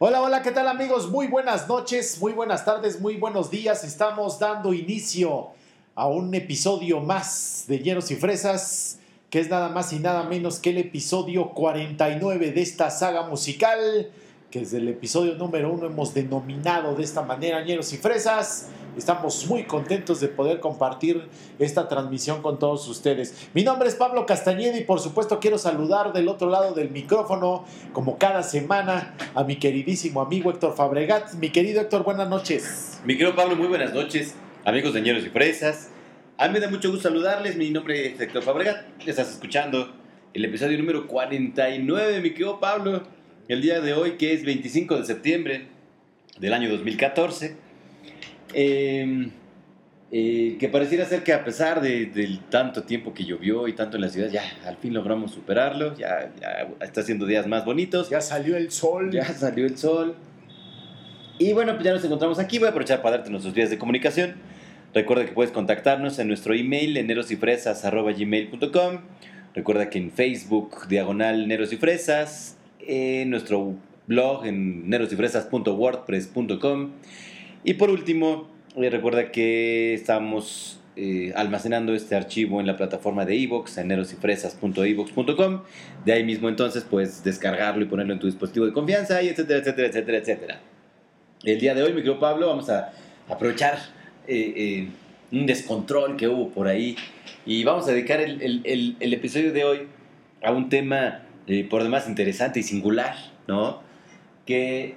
Hola, hola, ¿qué tal amigos? Muy buenas noches, muy buenas tardes, muy buenos días. Estamos dando inicio a un episodio más de Hieros y Fresas, que es nada más y nada menos que el episodio 49 de esta saga musical, que desde el episodio número uno hemos denominado de esta manera Hieros y Fresas. Estamos muy contentos de poder compartir esta transmisión con todos ustedes. Mi nombre es Pablo Castañeda y por supuesto quiero saludar del otro lado del micrófono, como cada semana, a mi queridísimo amigo Héctor Fabregat. Mi querido Héctor, buenas noches. Mi querido Pablo, muy buenas noches, amigos de Ñeros y Fresas. A mí me da mucho gusto saludarles, mi nombre es Héctor Fabregat, estás escuchando el episodio número 49, mi querido Pablo, el día de hoy que es 25 de septiembre del año 2014. Eh, eh, que pareciera ser que a pesar de, del tanto tiempo que llovió y tanto en la ciudad, ya al fin logramos superarlo, ya, ya está haciendo días más bonitos. Ya salió el sol. Ya salió el sol. Y bueno, pues ya nos encontramos aquí. Voy a aprovechar para darte nuestros días de comunicación. Recuerda que puedes contactarnos en nuestro email, enerosyfresas.gmail.com. Recuerda que en Facebook, diagonal Neros y Fresas. En nuestro blog, en nerosyfresas.wordpress.com. Y por último, eh, recuerda que estamos eh, almacenando este archivo en la plataforma de iVoox, enerosyfresas.ivox.com. De ahí mismo entonces puedes descargarlo y ponerlo en tu dispositivo de confianza, y etcétera, etcétera, etcétera, etcétera. El día de hoy, mi querido Pablo, vamos a aprovechar eh, un descontrol que hubo por ahí y vamos a dedicar el, episodio de hoy a un tema por demás interesante y singular, ¿no? Que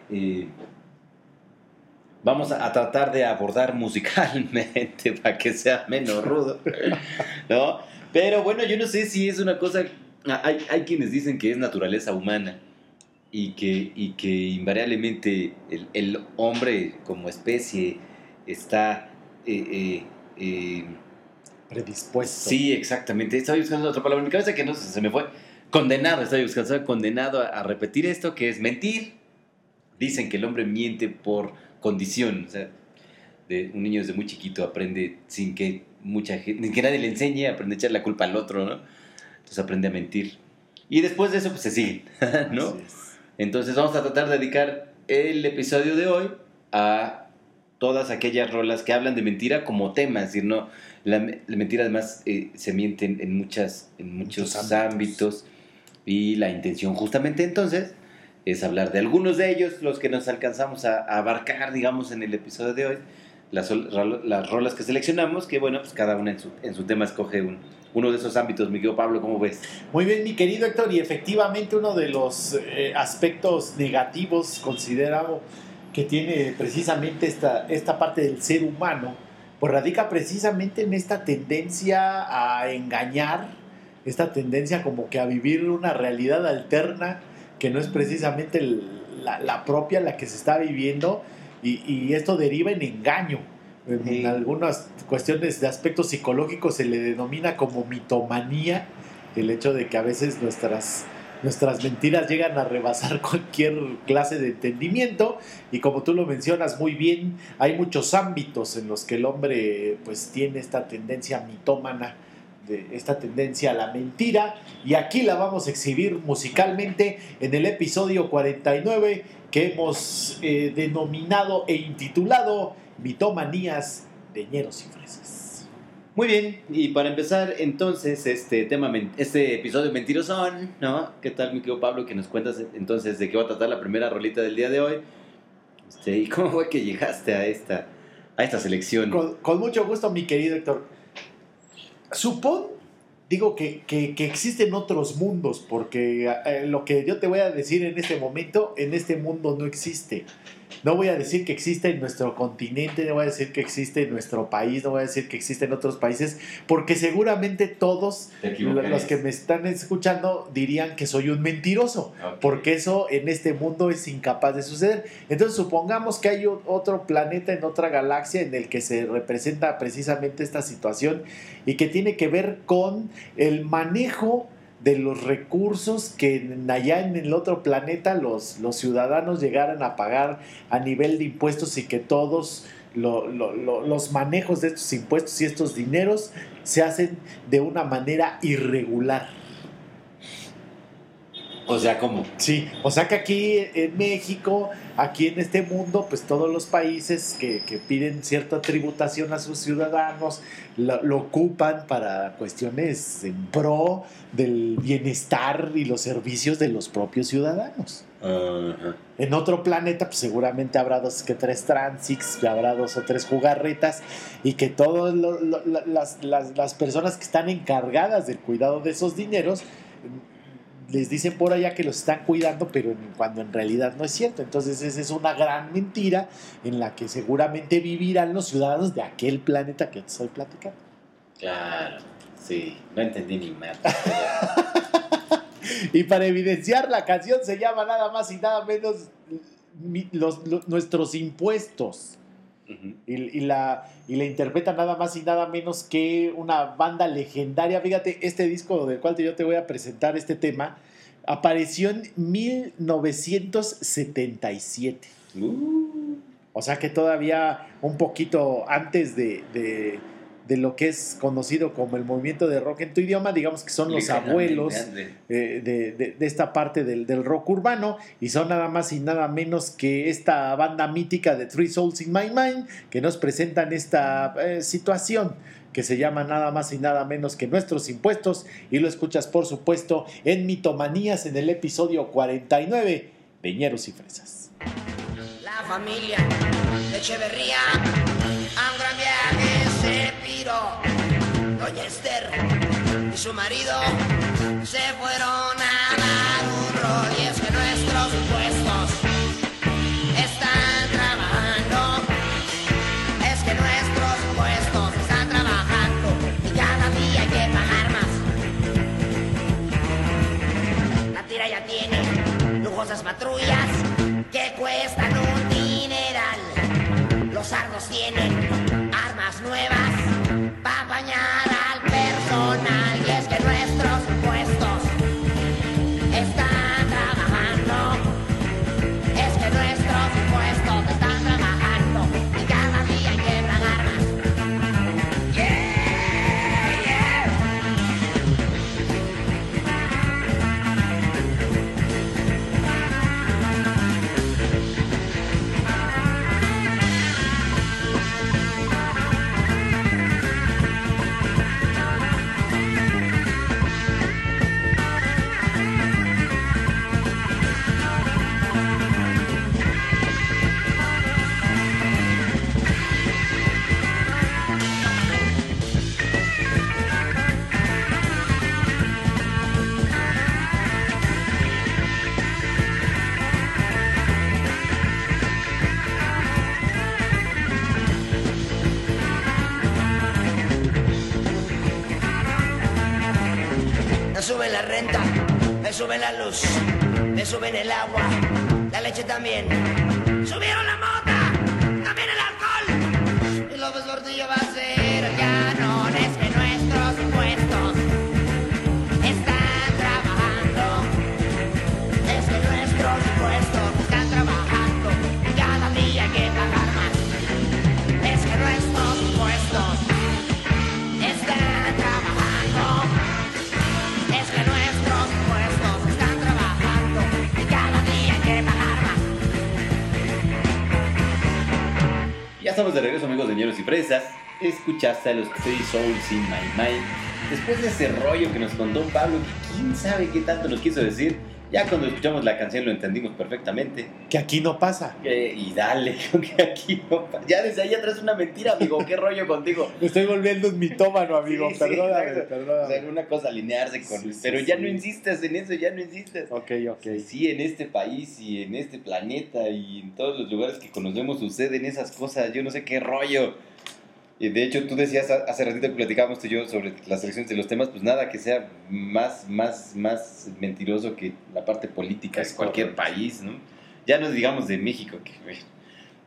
vamos a, tratar de abordar musicalmente para que sea menos rudo, ¿no? Pero bueno, yo no sé si es una cosa, hay, hay quienes dicen que es naturaleza humana y que, y que invariablemente el, el hombre como especie está... Eh, eh, eh, predispuesto. Sí, exactamente. Estaba buscando otra palabra en mi cabeza que no se me fue. Condenado, estaba buscando, condenado a, repetir esto, que es mentir. Dicen que el hombre miente por condición. O sea, de, un niño desde muy chiquito aprende sin que mucha gente, que nadie le enseñe, aprende a echar la culpa al otro, ¿no? Entonces aprende a mentir. Y después de eso, pues se sigue, ¿no? Entonces vamos a tratar de dedicar el episodio de hoy a todas aquellas rolas que hablan de mentira como tema, es decir, no, la, mentira además eh, se miente en, muchas, en muchos, ámbitos. Y la intención justamente entonces es hablar de algunos de ellos, los que nos alcanzamos a, abarcar, digamos, en el episodio de hoy, las, las rolas que seleccionamos, que bueno, pues cada una en su, en su tema escoge un, uno de esos ámbitos. Mi querido Pablo, ¿cómo ves? Muy bien, mi querido Héctor, y efectivamente uno de los eh, aspectos negativos considerado que tiene precisamente esta, esta parte del ser humano, pues radica precisamente en esta tendencia a engañar, esta tendencia como que a vivir una realidad alterna que no es precisamente la, propia la que se está viviendo y, esto deriva en engaño. En algunas cuestiones de aspectos psicológicos se le denomina como mitomanía, el hecho de que a veces nuestras, nuestras mentiras llegan a rebasar cualquier clase de entendimiento y como tú lo mencionas muy bien, hay muchos ámbitos en los que el hombre pues tiene esta tendencia mitómana de esta tendencia a la mentira y aquí la vamos a exhibir musicalmente en el episodio 49 que hemos eh, denominado e intitulado Mitomanías de ñeros y fresas. Muy bien, y para empezar entonces este tema, este episodio mentirosón, ¿no? ¿Qué tal mi querido Pablo que nos cuentas entonces de qué va a tratar la primera rolita del día de hoy? Este, ¿Y cómo fue que llegaste a esta, a esta selección? Con, con mucho gusto mi querido Héctor Supón, digo que, que, existen otros mundos, porque eh, lo que yo te voy a decir en este momento, en este mundo no existe. No voy a decir que existe en nuestro continente, no voy a decir que existe en nuestro país, no voy a decir que existe en otros países, porque seguramente todos los que me están escuchando dirían que soy un mentiroso, porque eso en este mundo es incapaz de suceder. Entonces supongamos que hay otro planeta en otra galaxia en el que se representa precisamente esta situación y que tiene que ver con el manejo de los recursos que allá en el otro planeta los, los ciudadanos llegaran a pagar a nivel de impuestos y que todos los manejos de estos impuestos y estos dineros se hacen de una manera irregular. O sea, ¿cómo? Sí, o sea que aquí en México, aquí en este mundo, pues todos los países que, que piden cierta tributación a sus ciudadanos lo, lo ocupan para cuestiones en pro del bienestar y los servicios de los propios ciudadanos. En otro planeta, pues seguramente habrá dos que tres transits, habrá dos o tres jugarretas, y que todas las, las- las personas que están encargadas del cuidado de esos dineros les dicen por allá que los están cuidando, pero cuando en realidad no es cierto. Entonces, esa es una gran mentira en la que seguramente vivirán los ciudadanos de aquel planeta que te estoy platicando. Claro, sí, no entendí ni nada. Y para evidenciar, la canción se llama nada más y nada menos los- nuestros impuestos. Y, y la, y la interpreta nada más y nada menos que una banda legendaria. Fíjate, este disco del cual yo te voy a presentar este tema apareció en 1977. Uh, O sea que todavía un poquito antes de, de- de lo que es conocido como el movimiento de rock en tu idioma, digamos que son los abuelos eh, de, de- de esta parte del, del rock urbano y son nada más y nada menos que esta banda mítica de Three Souls in My Mind que nos presentan esta eh, situación que se llama nada más y nada menos que nuestros impuestos y lo escuchas por supuesto en Mitomanías en el episodio 49 Veñeros y Fresas. La familia de Echeverría a un gran viaje se piró. Doña Esther y su marido se fueron a dar un rol y es que nuestros impuestos están trabajando. Es que nuestros impuestos están trabajando y cada día hay que pagar más. La tira ya tiene lujosas patrullas me suben el agua, la leche también. Subieron la Ya estamos de regreso, amigos de Ñeros y Fresas. Escuchaste a los Three Souls in My Mind. Después de ese rollo que nos contó Pablo, que quién sabe qué tanto nos quiso decir, ya cuando escuchamos la canción lo entendimos perfectamente. Que aquí no pasa. Eh, y dale, que aquí no pa- Ya desde ahí atrás una mentira, amigo. ¿Qué rollo contigo? Me estoy volviendo un mitómano, amigo. Sí, sí, perdóname, exacto. perdóname. O sea, una cosa alinearse con. Sí, sí, pero ya sí. no insistas en eso, ya no insistas. Ok, ok. Sí, en este país y en este planeta y en todos los lugares que conocemos suceden esas cosas. Yo no sé qué rollo. Y de hecho, tú decías ha- hace ratito que platicábamos tú y yo sobre las elecciones de los temas, pues nada que sea más, más, más mentiroso que la parte política de cualquier país, ¿no? Ya no digamos de México, que,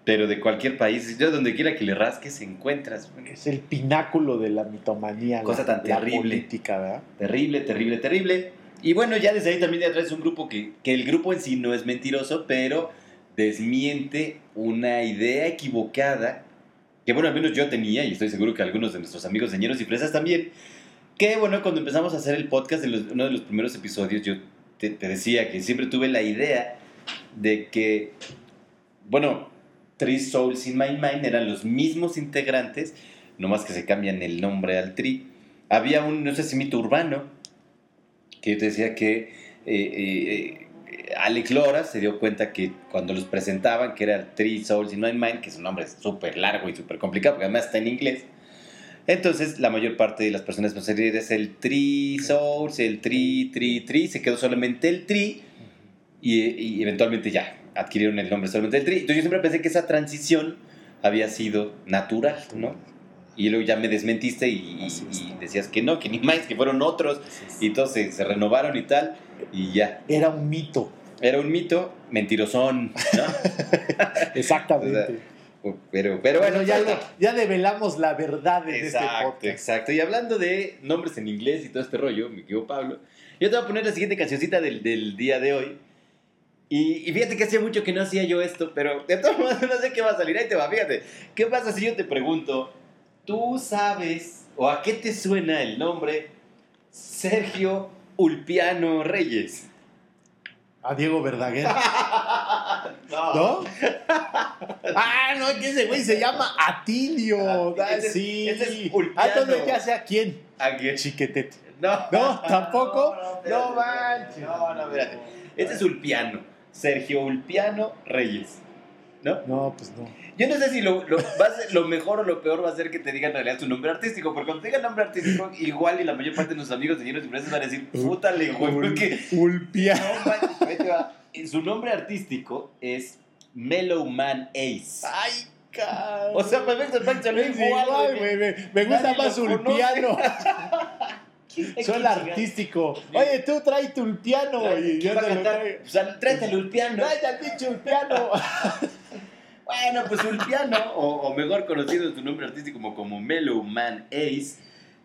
pero de cualquier país. Yo donde quiera que le rasques encuentras. Es el pináculo de la mitomanía. Cosa la- tan la terrible. política, ¿verdad? Terrible, terrible, terrible. Y bueno, ya desde ahí también ya traes un grupo que, que el grupo en sí no es mentiroso, pero desmiente una idea equivocada, que bueno, al menos yo tenía, y estoy seguro que algunos de nuestros amigos señeros y fresas también, que bueno, cuando empezamos a hacer el podcast, en uno de los primeros episodios, yo te, te decía que siempre tuve la idea de que, bueno, Three Souls in My Mind eran los mismos integrantes, nomás que se cambian el nombre al Tri. Había un, no sé si mito urbano, que yo te decía que eh, eh, eh, Alex Lora se dio cuenta que cuando los presentaban, que era Three Souls in My Mind, que es un nombre súper largo y súper complicado, porque además está en inglés, entonces, la mayor parte de las personas seguir es el tri souls, el tri, tri, tri. Se quedó solamente el tri y, y eventualmente ya adquirieron el nombre solamente el tri. Entonces, yo siempre pensé que esa transición había sido natural, ¿no? Y luego ya me desmentiste y, decías que no, que ni más, que fueron otros. Y todos se, renovaron y tal. Y ya. Era un mito. Era un mito mentirosón, ¿no? Exactamente. pero, pero bueno, ya, lo- ya develamos la verdad en este Exacto, podcast. exacto. Y hablando de nombres en inglés y todo este rollo, mi querido Pablo, yo te voy a poner la siguiente cancioncita del, del día de hoy. Y, y fíjate que hacía mucho que no hacía yo esto, pero de todas maneras no sé qué va a salir. Ahí te va, fíjate. ¿Qué pasa si yo te pregunto, tú sabes o a qué te suena el nombre Sergio Ulpiano Reyes? A Diego Verdaguer. no. ¿No? ah, no, que ese güey se llama Atilio. Ah, Ah, ese sí. ese es Ah, Ulpiano. entonces sé a quién. ¿A quién? Chiquetete. No. No, tampoco. espérate. No manches. No, no, espérate. Este es Ulpiano. Sergio Ulpiano Reyes. ¿No? No, pues no. Yo no sé si lo, lo, va a ser- lo mejor o lo peor va a ser que te digan en realidad su nombre artístico. Porque cuando te digan nombre artístico, igual y la mayor parte de nuestros amigos de Llenos y Fresas van a decir, pútale, güey. Porque Ulpia. no, manches, ahí te va. Su nombre artístico es Mellow Man Ace. Ay, cabrón. O sea, perfecto, perfecto, lo Es igual, güey. Me, me gusta más. Ulpiano. ¿Qué Suena artístico. Oye, tú trae tu Ulpiano. Y ¿Quién yo va a te lo traigo. O sea, tráete al Ulpiano. Trae al pinche Ulpiano. Bueno, pues Ulpiano, o, o mejor conocido en su nombre artístico como, como Mellow Man Ace,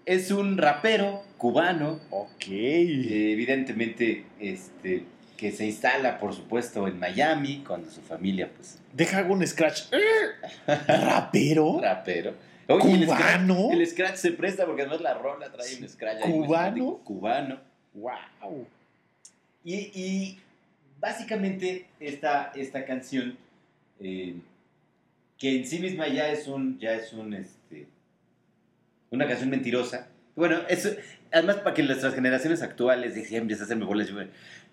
es un rapero cubano, ok. eh, evidentemente este, que se instala, por supuesto, en Miami, cuando su familia, pues, Deja un scratch. ¿Rapero? rapero. Oye, el scratch, ¿Cubano? el scratch se presta porque además la rola trae un scratch ahí ¿Cubano? simpático. Cubano. Wow. Y, y básicamente esta, esta canción, eh, que en sí misma ya es un, ya es un, este, una canción mentirosa. Bueno, eso, además para que nuestras generaciones actuales, y siempre se hacen bolas,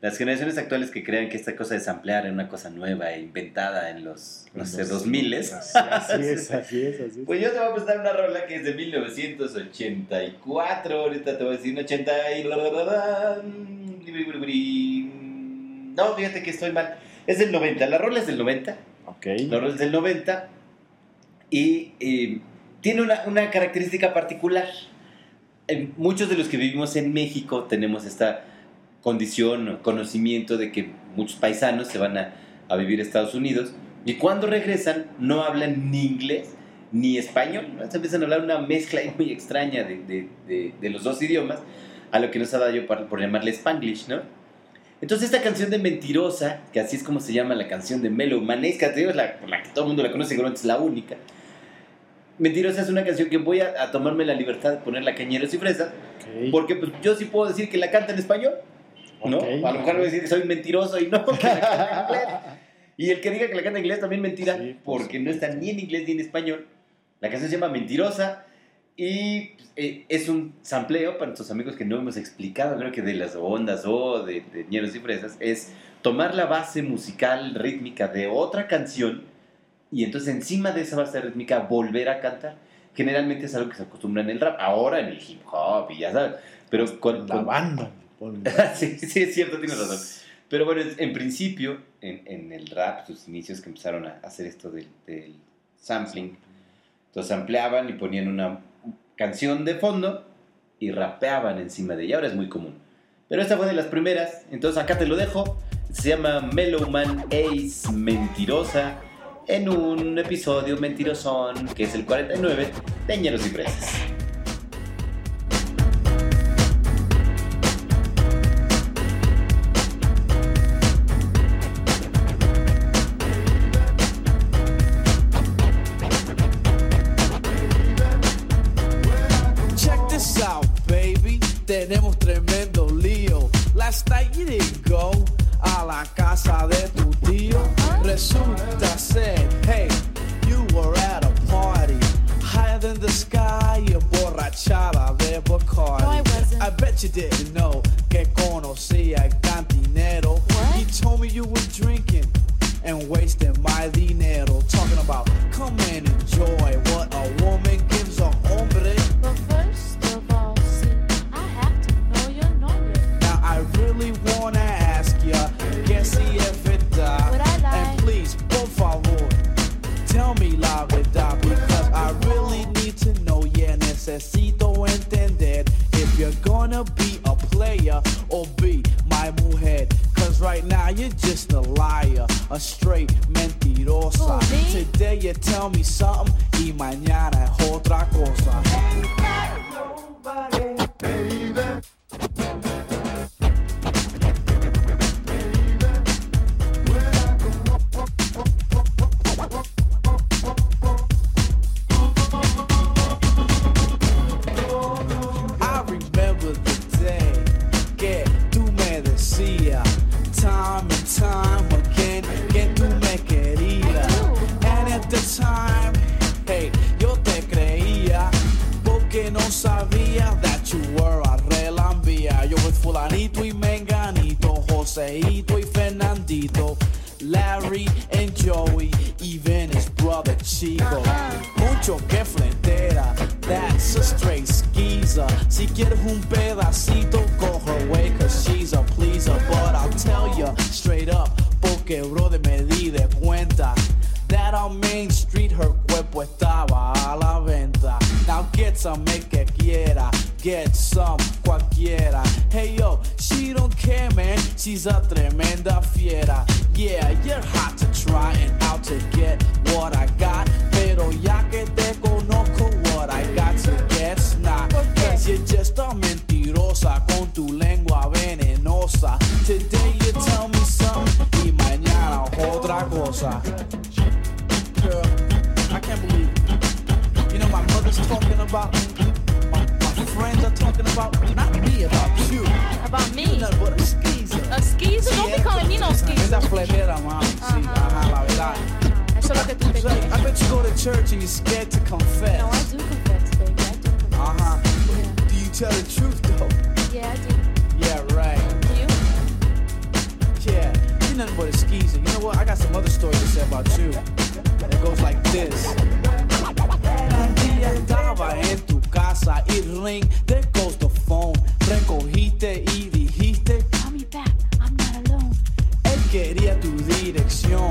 las generaciones actuales que crean que esta cosa de samplear era una cosa nueva e inventada en los, no sé, 2000 Así, así es, así es, así es. Pues yo te voy a presentar una rola que es de 1984. Ahorita te voy a decir un 80 y... No, fíjate que estoy mal. Es del 90. La rola es del 90. ok. La rola es del 90. Y tiene una, una característica particular. Muchos de los que vivimos en México tenemos esta condición o conocimiento de que muchos paisanos se van a, a vivir a Estados Unidos y cuando regresan no hablan ni inglés ni español. ¿no? Se empiezan a hablar una mezcla muy extraña de, de- de- de los dos idiomas, a lo que nos ha dado yo por, por llamarle Spanglish, ¿no? Entonces esta canción de Mentirosa, que así es como se llama la canción de Melo Manes, que te digo, la, la que todo el mundo la conoce, seguramente es la única. Mentirosa es una canción que voy a, a tomarme la libertad de ponerla cañeros y fresas, Ok. porque pues, yo sí puedo decir que la canta en español, ¿no? Ok. A lo mejor voy a decir que soy mentiroso y no, que la canta en inglés. Y el que diga que la canta en inglés también mentira, Sí, por porque no está ni en inglés ni en español. La canción se llama Mentirosa y eh, es un sampleo para nuestros amigos que no hemos explicado, creo que de las ondas o de, de Ñeros y Fresas, es tomar la base musical rítmica de otra canción y entonces encima de esa base rítmica volver a cantar. Generalmente es algo que se acostumbra en el rap, ahora en el hip hop y ya sabes. Pero con, La con- banda. sí, sí, es cierto, tienes razón. Pero bueno, en principio, en, en el rap, sus inicios que empezaron a hacer esto del, del sampling, entonces ampliaban y ponían una canción de fondo y rapeaban encima de ella. Ahora es muy común. Pero esta fue de las primeras, entonces acá te lo dejo. Se llama Mellow Man Ace Mentirosa en un episodio mentirosón que es el 49 de Ñeros y Fresas. Tell me la verdad because I really need to know. Yeah, necesito entender if you're gonna be a player or be my mujer. Cause right now you're just a liar, a straight mentirosa. Who, me? Today you tell me something y mañana es otra cosa. I Joseito y Fernandito. Larry and Joey, even his brother Chico. Mucho que frontera, that's a straight skeezer. Si quieres un pedacito, go her way, cause she's a pleaser. But I'll tell ya straight up, porque brother me di de cuenta. That on Main Street her cuerpo estaba a la venta. Now get some, make que quiera. Get some, cualquiera. Hey She's a tremenda fiera. Yeah, you're hot to try and out to get what I got. Pero ya que te conozco, what I got to get's not. Cause you're just a mentirosa con tu lengua venenosa. Today you tell me something y mañana otra cosa. Girl, I can't believe it. You know, my mother's talking about, my, my friends are talking about, me, about A skeezer? Don't be calling me no Esa skeezer. flebera, mami, sí, Ajá. ajá, la verdad. Eso es lo que tú te So, I bet you go to church and you're scared to confess. No, I do confess, baby. I do confess. Uh-huh. Yeah. Do you tell the truth, though? Yeah, I do. Yeah, right. You? Yeah, you're nothing but a skeezer. You know what? I got some other stories to say about you. It goes like this. Un día estaba en tu casa y ring, there goes the phone. Recogiste y dijiste, quería tu dirección.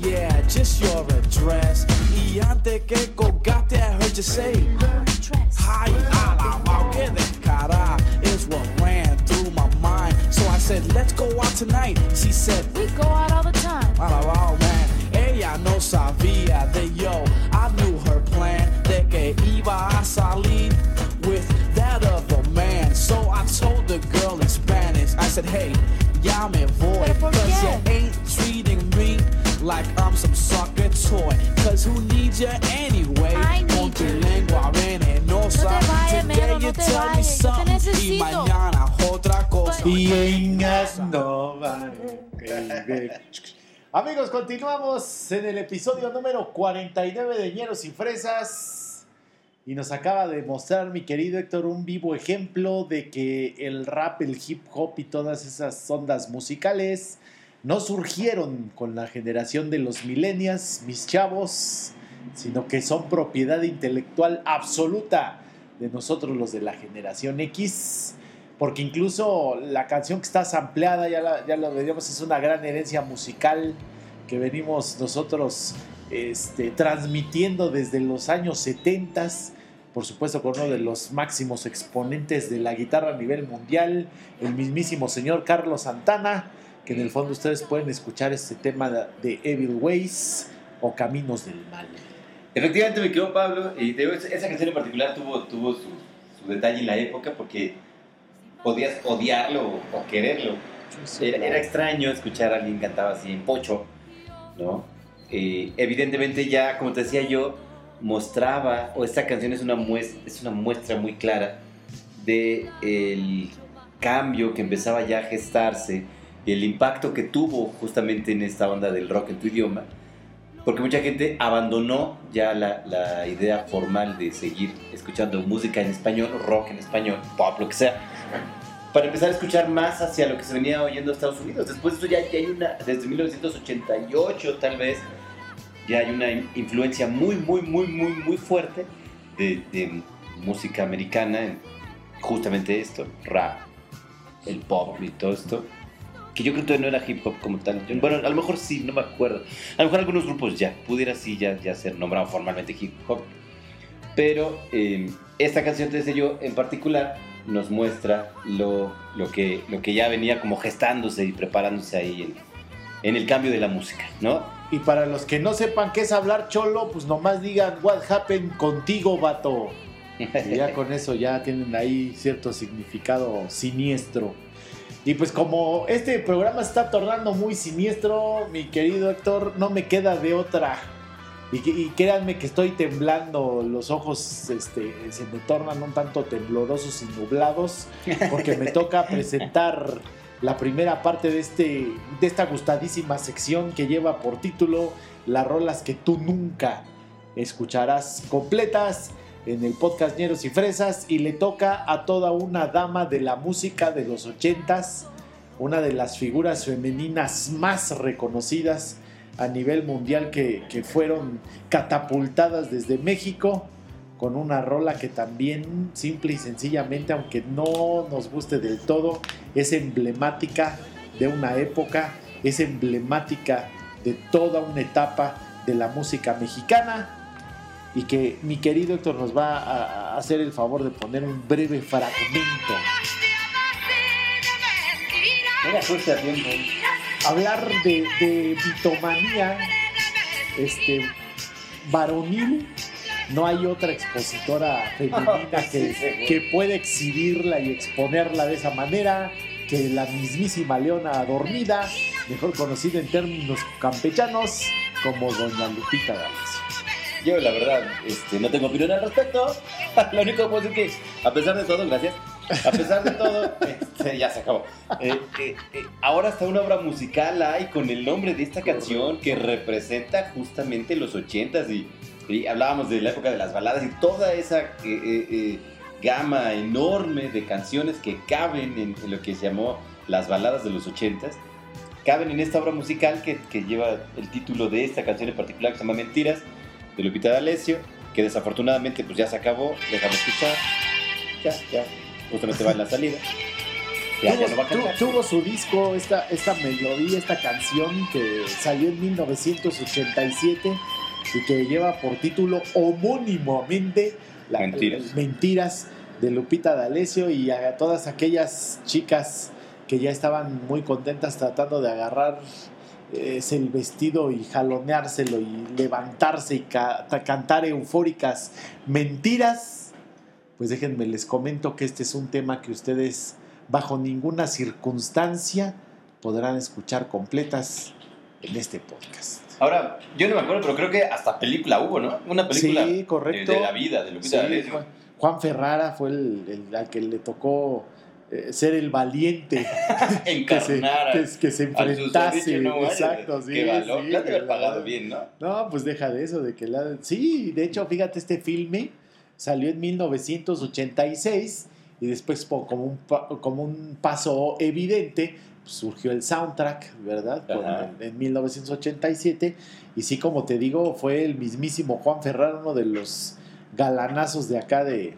Yeah, just your address. Y antes que colgaste, I heard you say, I want a. Ay, alabao, que descarada is what ran through my mind. So I said, let's go out tonight. She said, you anyway? Con tu lengua venenosa. No te vayas, no you te tell me vayas, yo te something y necesito. mañana otra cosa. Y en Asnova, baby. Amigos, continuamos en el episodio número 49 de Ñeros y Fresas. Y nos acaba de mostrar mi querido Héctor un vivo ejemplo de que el rap, el hip hop y todas esas ondas musicales no surgieron con la generación de los millennials, mis chavos, sino que son propiedad intelectual absoluta de nosotros los de la generación X porque incluso la canción que está sampleada, ya, ya lo veríamos, es una gran herencia musical que venimos nosotros este, transmitiendo desde los años 70, por supuesto con uno de los máximos exponentes de la guitarra a nivel mundial, el mismísimo señor Carlos Santana, que en el fondo ustedes pueden escuchar este tema de Evil Ways o Caminos del Mal. Efectivamente me quedó Pablo y te digo, esa canción en particular tuvo, tuvo su, su detalle en la época porque podías odiarlo o, o quererlo. Era, era extraño escuchar a alguien cantaba así en pocho, ¿no? Eh, evidentemente ya, como te decía yo, mostraba, o esta canción es una muestra, es una muestra muy clara de el cambio que empezaba ya a gestarse y el impacto que tuvo justamente en esta onda del rock en tu idioma, porque mucha gente abandonó ya la, idea formal de seguir escuchando música en español, rock en español, pop, lo que sea, para empezar a escuchar más hacia lo que se venía oyendo en Estados Unidos. Después de eso ya, hay una, desde 1988 tal vez, ya hay una in- influencia muy, muy, muy, muy, muy fuerte de, de música americana, en justamente esto, rap, el pop y todo esto, que yo creo que no era hip hop como tal. Yo- Bueno, a lo mejor sí, no me acuerdo. A lo mejor algunos grupos ya, pudiera sí ya, ya ser nombrado formalmente hip hop. Pero eh, esta canción, te decía yo, en particular, nos muestra lo, lo, que, lo que ya venía como gestándose y preparándose ahí en, en el cambio de la música, ¿no? Y para los que no sepan qué es hablar cholo, pues nomás digan what happened contigo, vato. Y ya con eso ya tienen ahí cierto significado siniestro. Y pues como este programa está tornando muy siniestro, mi querido Héctor, no me queda de otra. Y créanme que estoy temblando, los ojos este, se me tornan un tanto temblorosos y nublados, porque me toca presentar la primera parte de, este, de esta gustadísima sección que lleva por título Las rolas que tú nunca escucharás completas en el podcast Ñeros y Fresas y le toca a toda una dama de la música de los ochentas, una de las figuras femeninas más reconocidas a nivel mundial que, que fueron catapultadas desde México con una rola que también simple y sencillamente, aunque no nos guste del todo, es emblemática de una época, es emblemática de toda una etapa de la música mexicana y que mi querido Héctor nos va a hacer el favor de poner un breve fragmento. Era justo a tiempo. Hablar de, de bitomanía este, varonil, no hay otra expositora femenina que, Sí, sí. que pueda exhibirla y exponerla de esa manera que la mismísima Leona Dormida, mejor conocida en términos campechanos como Doña Lupita D'Alessio. Yo, la verdad, este, no tengo opinión al respecto. Lo único que puedo decir que, a pesar de todo, gracias, a pesar de todo, este, ya se acabó. Eh, eh, eh, ahora hasta una obra musical hay con el nombre de esta canción que representa justamente los ochentas y, y hablábamos de la época de las baladas y toda esa eh, eh, eh, gama enorme de canciones que caben en, en lo que se llamó las baladas de los ochentas. Caben en esta obra musical que, que lleva el título de esta canción en particular que se llama Mentiras de Lupita D'Alessio, que desafortunadamente pues ya se acabó, déjame escuchar, ya, ya, justamente va en la salida, ya, no tuvo, cantar. tu- tuvo su disco, esta, esta melodía, esta canción que salió en 1987 y que lleva por título homónimamente la- Mentiras. Mentiras de Lupita D'Alessio y a todas aquellas chicas que ya estaban muy contentas tratando de agarrar ese el vestido y jaloneárselo y levantarse y ca- cantar eufóricas mentiras, pues déjenme les comento que este es un tema que ustedes bajo ninguna circunstancia podrán escuchar completas en este podcast. Ahora, yo no me acuerdo, pero creo que hasta película hubo, ¿no? Una película Sí, correcto. de la vida de Lupita Sí. Juan, Juan Ferrara fue el, el- al que le tocó eh, ser el valiente que se, que, se enfrentase. no Exacto, sí. Qué valor, sí, pagado bien, ¿no? No, pues deja de eso, de que la... Sí, de hecho, fíjate, este filme salió en 1986 y después como un, como un paso evidente pues, surgió el soundtrack, ¿verdad? Con- en, en 1987 y sí, como te digo, fue el mismísimo Juan Ferrara, uno de los galanazos de acá de,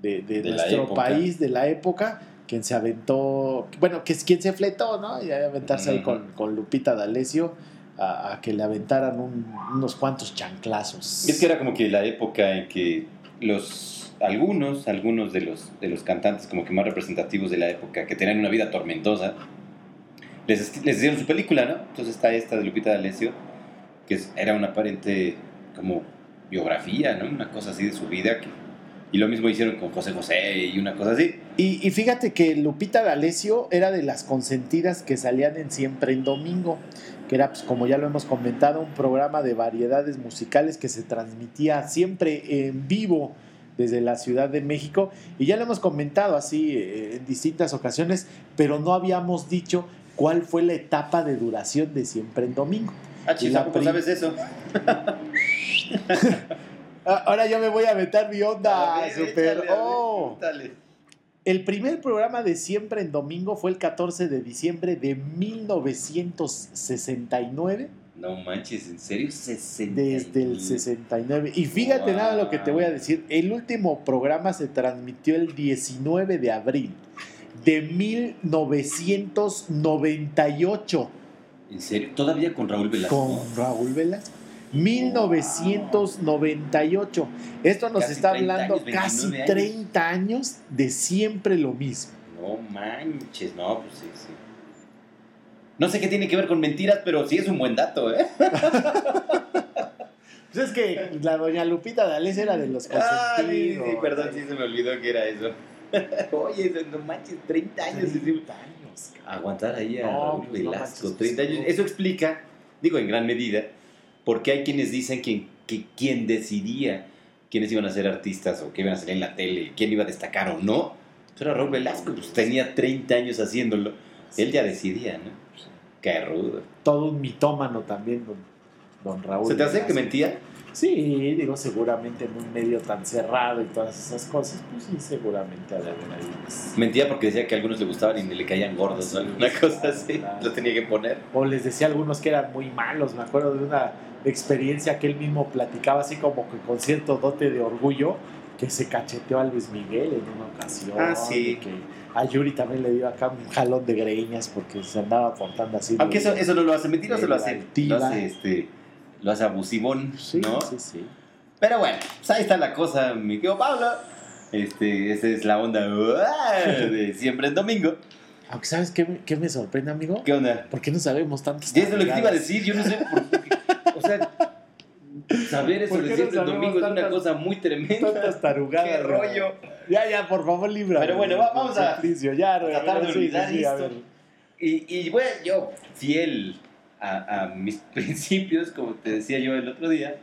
de, de De la nuestro país, de la época, quien se aventó, bueno, que es quien se fletó, ¿no? Y aventarse ahí con, con Lupita D'Alessio a, a que le aventaran un- unos cuantos chanclazos. Es que era como que la época en que los algunos, algunos de los, de los cantantes como que más representativos de la época, que tenían una vida tormentosa, les, les hicieron su película, ¿no? Entonces está esta de Lupita D'Alessio, que es- era una aparente como biografía, ¿no? Una cosa así de su vida. que- y lo mismo hicieron con José José y una cosa así. Y, y fíjate que Lupita D'Alessio era de las consentidas que salían en Siempre en Domingo, que era, pues, como ya lo hemos comentado, un programa de variedades musicales que se transmitía siempre en vivo desde la Ciudad de México. Y ya lo hemos comentado así eh, en distintas ocasiones, pero no habíamos dicho cuál fue la etapa de duración de Siempre en Domingo. Ah, Y chis, la ¿a poco prim- sabes eso? Ah, Ahora yo me voy a meter mi onda ver, super. échale, a ver, oh. El primer programa de Siempre en Domingo fue el 14 de diciembre de 1969. No manches, ¿en serio? 60. Desde el 69. Y fíjate Wow. nada lo que te voy a decir. El último programa se transmitió el 19 de abril de 1998 ¿En serio? ¿Todavía con Raúl Velasco? con Raúl Velasco. 1998. Esto nos Casi está 30 hablando años, casi 29 años. 30 años de siempre lo mismo. No manches, no, pues sí, sí. No sé qué tiene que ver con mentiras, pero sí es un buen dato, ¿eh? Pues es que la doña Lupita D'Alessio era de los Ah, sí, sí, consentidos. perdón, sí se me olvidó que era eso. Oye, no manches, 30 años. sí, sí. 30 años. Aguantar ahí a No, Raúl pues no Velasco, manches, 30 años. Eso explica, digo en gran medida, porque hay quienes dicen que, que quien decidía quiénes iban a ser artistas o qué iban a salir en la tele, quién iba a destacar o no, era Raúl Velasco, pues tenía 30 años haciéndolo. Él ya decidía, ¿no? Qué rudo. Todo un mitómano también, don, don Raúl. ¿Se te hace que mentía? Sí, digo, seguramente en un medio tan cerrado y todas esas cosas, pues sí, seguramente ha de haber ahí unas- Mentía porque decía que a algunos le gustaban y le caían gordos, ¿no? Una cosa así, lo tenía que poner. O les decía a algunos que eran muy malos. Me acuerdo de una experiencia que él mismo platicaba, así como que con cierto dote de orgullo, que se cacheteó a Luis Miguel en una ocasión. Ah, sí. que a Yuri también le dio acá un jalón de greñas porque se andaba portando así. Aunque eso, de- eso no lo hace mentiroso, lo hace, lo hace, este, lo hace abusivón, Sí, ¿no? sí, sí. Pero bueno, pues ahí está la cosa, mi querido Pablo. Este, esa es la onda ¡uah! de siempre en domingo. Aunque, ¿sabes qué, me- qué me sorprende, amigo? ¿Qué onda? ¿Por qué no sabemos tantas Y eso es lo que te iba a decir, yo no sé por qué. Sea, saber eso ¿Por qué de siempre sabemos domingo es una cosa muy tremenda. Tantas tarugadas. ¡Qué ya. rollo! Ya, ya, por favor, libra. Pero bueno, va- vamos a ya, tratar de sí, sí, olvidar sí, a esto. ver. Y, y bueno, yo, fiel a, a mis principios, como te decía yo el otro día,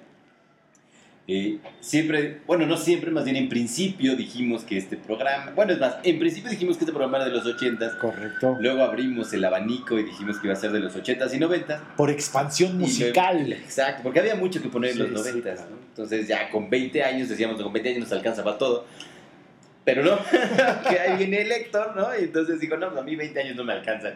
eh, siempre, bueno, no siempre, más bien en principio dijimos que este programa, bueno, es más, en principio dijimos que este programa era de los 80s, Correcto. luego abrimos el abanico y dijimos que iba a ser de los 80s y 90s. Por expansión musical. luego- exacto, porque había mucho que poner en Sí, los sí, 90s, claro. ¿no? Entonces ya con 20 años decíamos, con 20 años nos alcanza para todo. Pero no, que ahí viene el Héctor, ¿no? Y entonces digo, no, pues a mí 20 años no me alcanzan.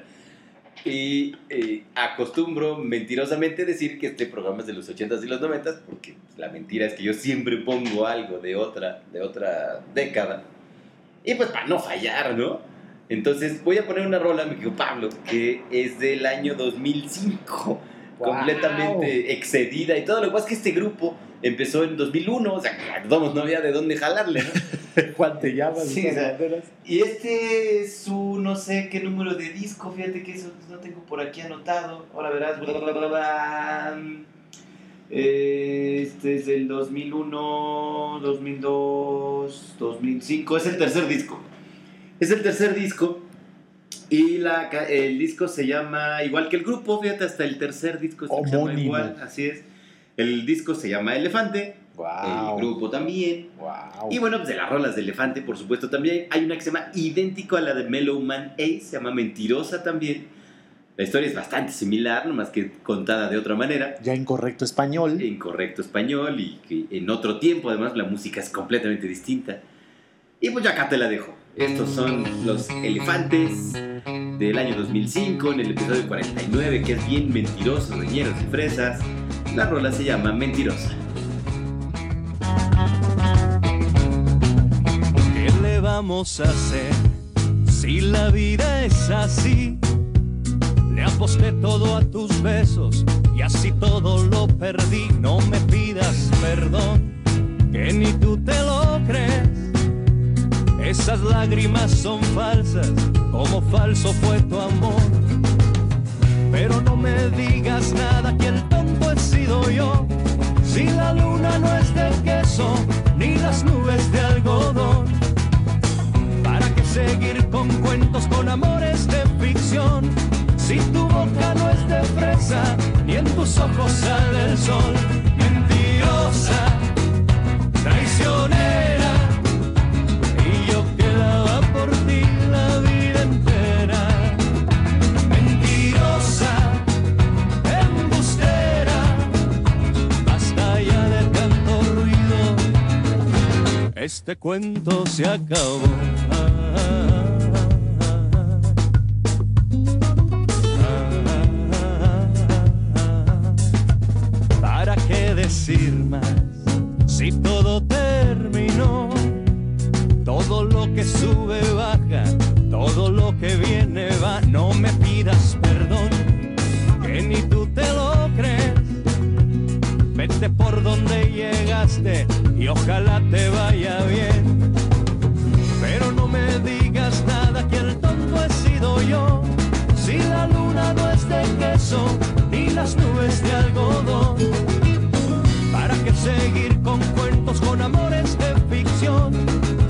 Y eh, acostumbro mentirosamente decir que este programa es de los 80s y los 90s, porque la mentira es que yo siempre pongo algo de otra, de otra década. Y pues para no fallar, ¿no? Entonces voy a poner una rola, mi querido Pablo, que es del año 2005 Wow. completamente excedida y todo. Lo que pasa es que este grupo empezó en 2001, o sea, vamos, no había de dónde jalarle, ¿no? ¿Cuál te llamas? Sí, o sea? Y este es su no sé qué número de disco, fíjate que eso no tengo por aquí anotado. Ahora verás. bla, bla, bla, bla. Este es del 2001, 2002, 2005. Es el tercer disco. Es el tercer disco. Y la, el disco se llama, igual que el grupo, fíjate, hasta el tercer disco se llama igual, así es. El disco se llama Elefante, Wow. el grupo también. Wow. Y bueno, pues de las rolas de Elefante, por supuesto, también. Hay una que se llama idéntico a la de Mellow Man Ace, se llama Mentirosa también. La historia es bastante similar, nomás que contada de otra manera. Ya en correcto español. En correcto español y que en otro tiempo, además, la música es completamente distinta. Y pues ya acá te la dejo. Estos son los elefantes del año 2005, en el episodio 49, que es bien mentiroso, de ñeros y fresas. La rola se llama Mentirosa. ¿Qué le vamos a hacer si la vida es así? Le aposté todo a tus besos y así todo lo perdí. No me pidas perdón, que ni tú te lo crees. Esas lágrimas son falsas, como falso fue tu amor. Pero no me digas nada, que el tonto he sido yo. Si la luna no es de queso, ni las nubes de algodón. ¿Para qué seguir con cuentos, con amores de ficción? Si tu boca no es de fresa, ni en tus ojos sale el sol. Mentirosa, traicionera, este cuento se acabó. ¿Para qué decir más si todo terminó? Todo lo que sube baja, todo lo que viene va. No me ojalá te vaya bien. Pero no me digas nada que el tonto he sido yo. Si la luna no es de queso ni las nubes de algodón. ¿Para qué seguir con cuentos, con amores de ficción?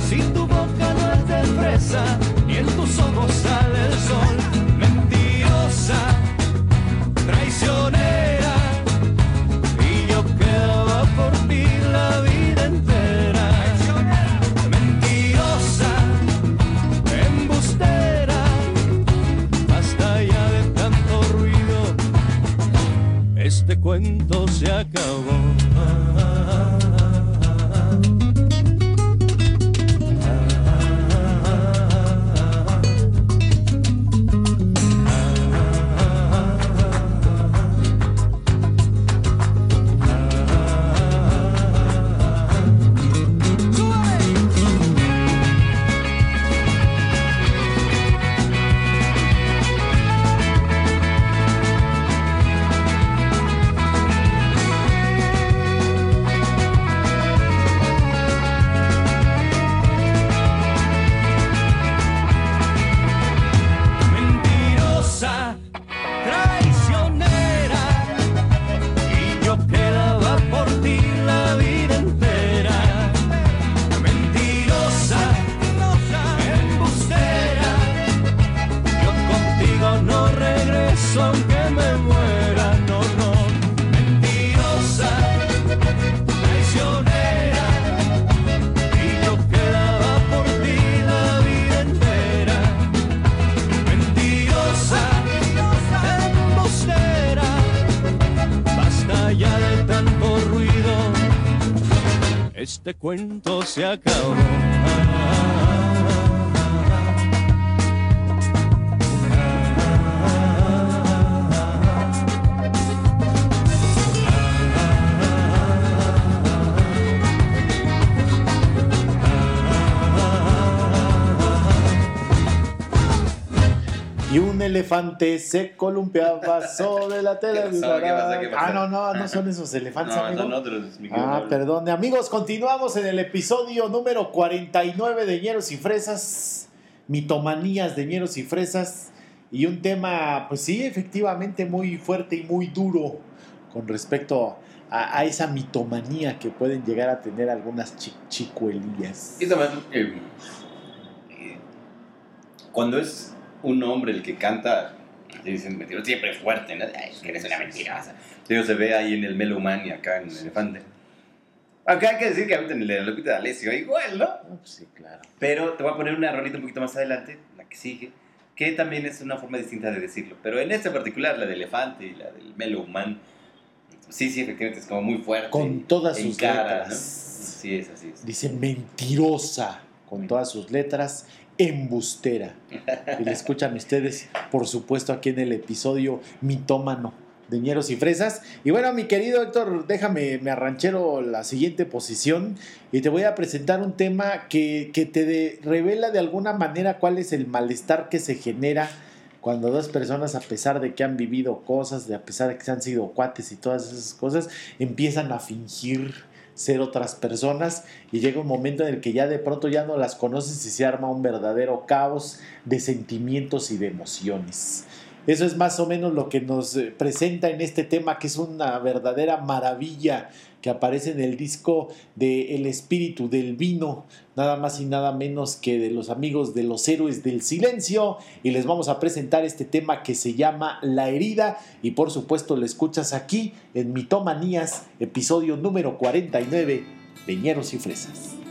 Si tu boca no es de fresa y en tus ojos sale el sol. Cuento se acabó. Este cuento se acabó. Elefante se columpiaba sobre la tela. ¿Qué pasó? ¿Qué pasó? ¿Qué pasó? Ah, no, no, no son esos elefantes, No, amigo. son otros. mi querido Ah, perdón. Amigos, continuamos en el episodio número 49 de Ñeros y Fresas, mitomanías de Ñeros y Fresas, y un tema, pues sí, efectivamente muy fuerte y muy duro con respecto a, a esa mitomanía que pueden llegar a tener algunas chi- chicuelillas. Y también, eh, cuando es un hombre el que canta, dicen mentiroso, siempre es fuerte, ¿no? Ay, que eres una mentirosa. Digo, se ve ahí en el Melo Man y acá en el Elefante. Aunque hay que decir que ahorita en el de la Lupita D'Alessio igual, ¿no? Pues sí, claro. Pero te voy a poner una rolita un poquito más adelante, la que sigue, que también es una forma distinta de decirlo. Pero en esta particular, la de Elefante y la del Melo Man, sí, sí, efectivamente es como muy fuerte. Con todas sus cara, letras. ¿no? Sí, es así. es. Dice mentirosa, con todas sus letras, embustera. Y le escuchan ustedes, por supuesto, aquí en el episodio mitómano de Ñeros y Fresas. Y bueno, mi querido Héctor, déjame, me arranchero la siguiente posición y te voy a presentar un tema que, que te revela de alguna manera cuál es el malestar que se genera cuando dos personas, a pesar de que han vivido cosas, de a pesar de que se han sido cuates y todas esas cosas, empiezan a fingir ser otras personas y llega un momento en el que ya de pronto ya no las conoces y se arma un verdadero caos de sentimientos y de emociones. Eso es más o menos lo que nos eh, presenta en este tema, que es una verdadera maravilla que aparece en el disco de El espíritu del vino, nada más y nada menos que de los amigos de los héroes del silencio. Y les vamos a presentar este tema que se llama La herida. Y por supuesto lo escuchas aquí en Mitomanías, episodio número 49 de Ñeros y Fresas.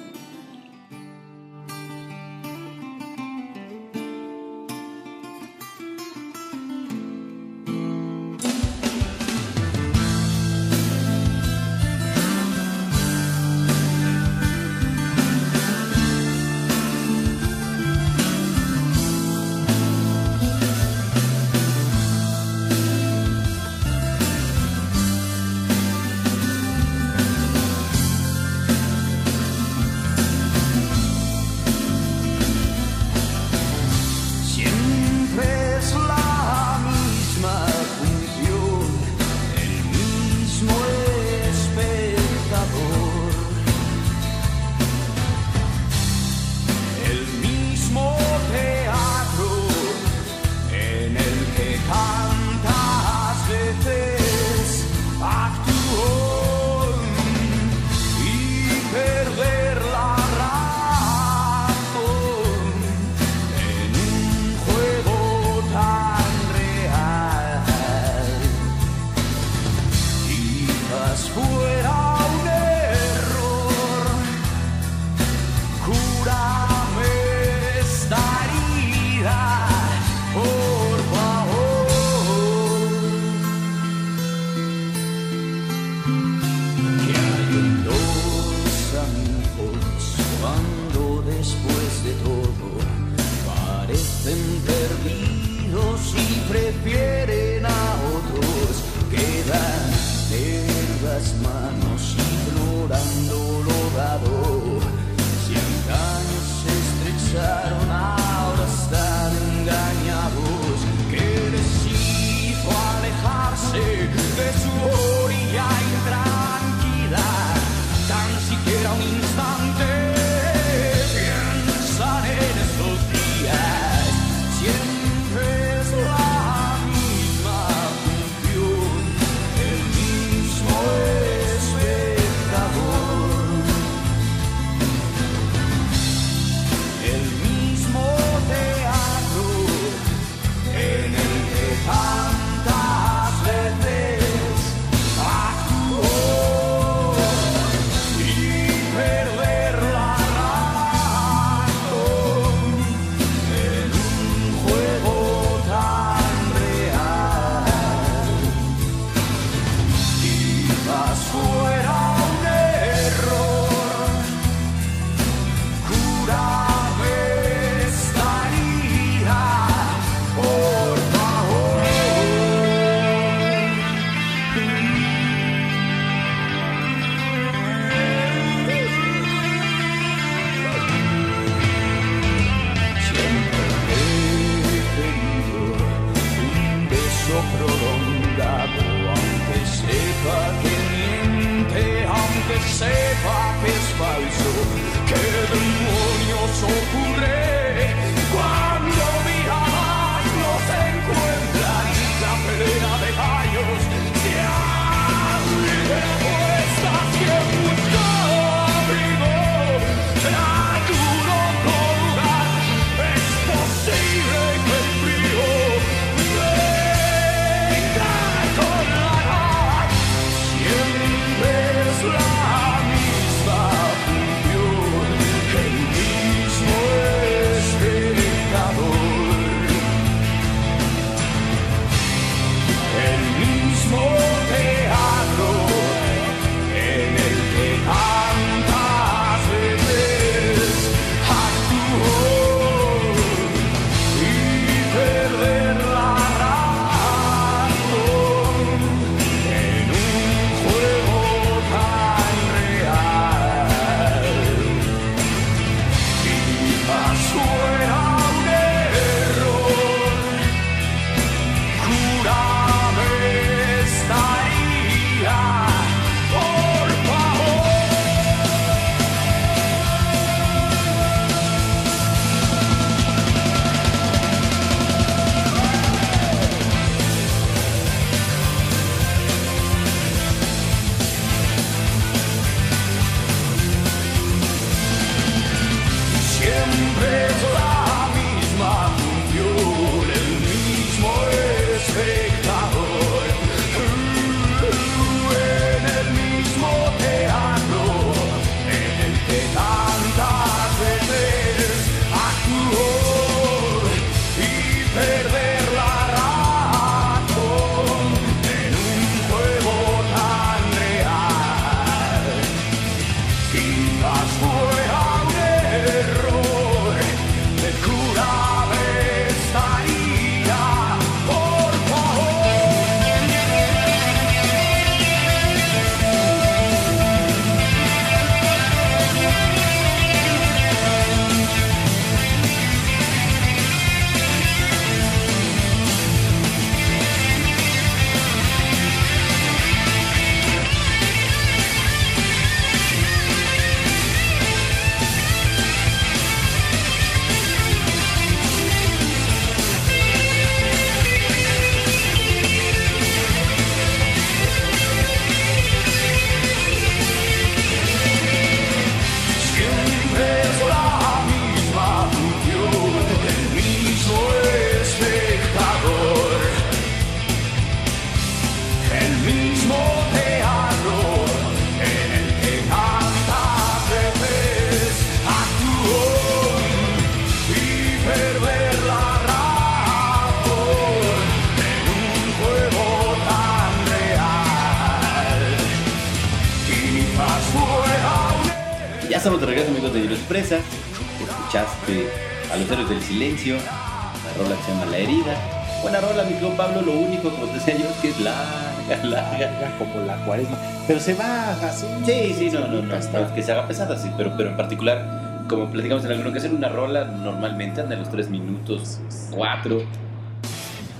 Silencio, la rola que se llama La herida. Buena rola, mi querido Pablo. Lo único, como te decía yo, es que es larga, larga. Larga como la cuaresma. Pero se va así. Sí, sí, no, no, no, Hasta- no es que se haga pesada, sí, pero, pero en particular, como platicamos en alguna ocasión, una rola normalmente anda en los 3 minutos, 4.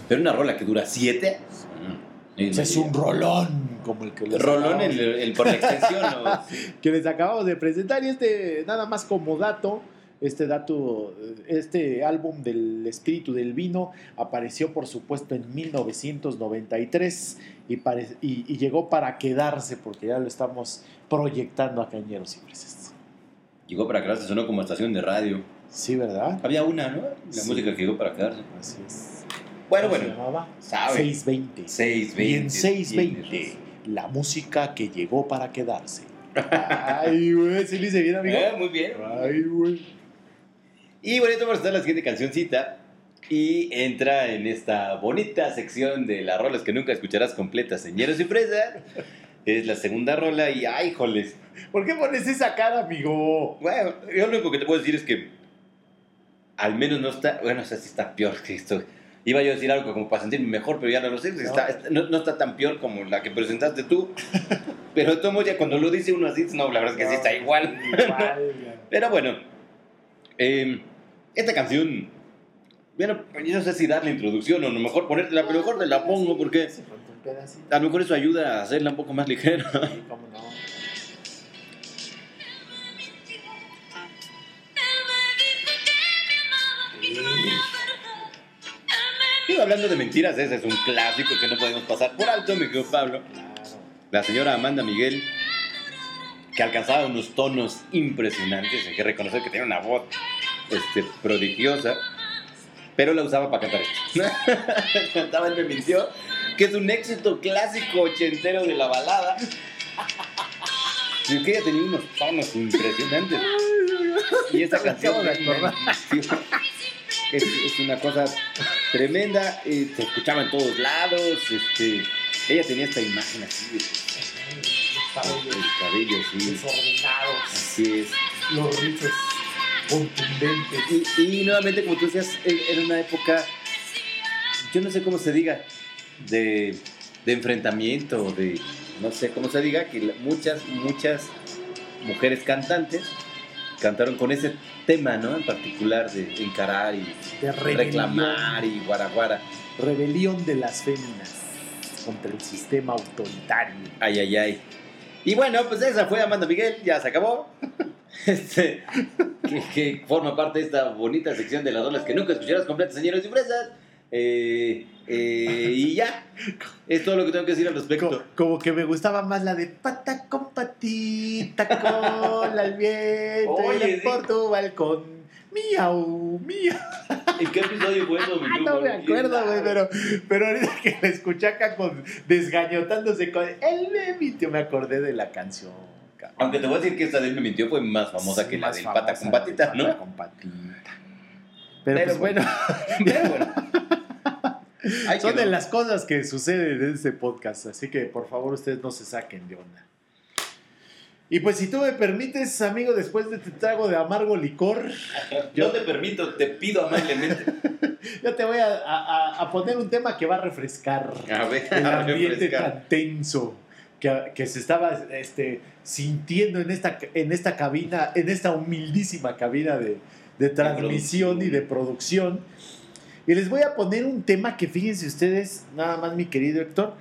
Pero una rola que dura 7. Ese es un rolón como el que les Rolón el por la extensión, ¿no? que les acabamos de presentar y este nada más como dato este dato este álbum del espíritu del vino apareció por supuesto en 1993 y, pare- y- y llegó para quedarse porque ya lo estamos proyectando a Cañeros y Fresas. Llegó para quedarse, sonó como estación de radio. sí verdad Había una, ¿no? La Sí. música que llegó para quedarse. así es Bueno, ¿Cómo se bueno, llamaba? sabe. 620 620. y en 620 Tienes la música que llegó para quedarse ay güey sí le hice bien amigo. Eh, muy bien. ay güey Y bueno, vamos a estar la siguiente cancioncita. Y entra en esta bonita sección de las rolas que nunca escucharás completas, señores y fresas. Es la segunda rola y ¡ay, joles! ¿Por qué pones esa cara, amigo? Bueno, yo lo único que te puedo decir es que al menos no está, bueno, o sea, sí está peor que esto. Iba yo a decir algo como para sentirme mejor, pero ya no lo sé. Está- está- no, no está tan peor como la que presentaste tú. Pero modos, ya cuando lo dice uno así, no, la verdad es que sí está igual. Pero bueno, eh, esta canción, bueno, yo no sé si darle introducción o a lo mejor ponértela, pero mejor te la pongo porque a lo mejor eso ayuda a hacerla un poco más ligera. Sí, cómo no. Y hablando de mentiras, ese es un clásico que no podemos pasar por alto, mi querido Pablo. La señora Amanda Miguel, que alcanzaba unos tonos impresionantes, hay que reconocer que tenía una voz este, prodigiosa, pero la usaba para cantar esto. Cantaba Él me mintió, que es un éxito clásico ochentero de la balada. Que ella tenía unos tonos impresionantes. Y esta canción es, es una cosa tremenda, eh, se escuchaba en todos lados, este, ella tenía esta imagen así de el cabello, sí, Desordenados. así es. Los rizos contundentes. Y, y nuevamente, como tú decías, era una época, yo no sé cómo se diga, de, de enfrentamiento, de, no sé cómo se diga, que muchas, muchas mujeres cantantes cantaron con ese tema, ¿no? En particular de encarar y De reclamar y guaraguara. Rebelión de las féminas contra el sistema autoritario. Ay, ay, ay. Y bueno, pues esa fue Amanda Miguel, ya se acabó. Este, que, que forma parte de esta bonita sección de las rolas que nunca escucharás completas, señores y fresas. Eh, eh, y ya, es todo lo que tengo que decir al respecto. Como, que me gustaba más la de pata con patita, cola al viento, Oye, y sí. por tu balcón. Miau, miau. ¿En qué episodio fue eso, mi Ah, no me acuerdo, güey, pero, pero ahorita que la escuché acá con, desgañotándose con el mintió, me acordé de la canción. Cabrón. Aunque te voy a decir que esta de él me mintió fue más famosa Sí, que la del pata con patita, ¿no? Pata con patita. Pero, Pero pues bueno, Pero bueno. Ay, son de no. las cosas que suceden en este podcast, así que por favor ustedes no se saquen de onda. Y pues si tú me permites, amigo, después de este trago de amargo licor, Yo te permito, te pido amablemente. yo te voy a, a- a poner un tema que va a refrescar. A ver, el a ambiente refrescar. tan tenso que, que se estaba este, sintiendo en esta, en esta cabina, en esta humildísima cabina de, de transmisión y de producción. Y les voy a poner un tema que fíjense ustedes, nada más mi querido Héctor,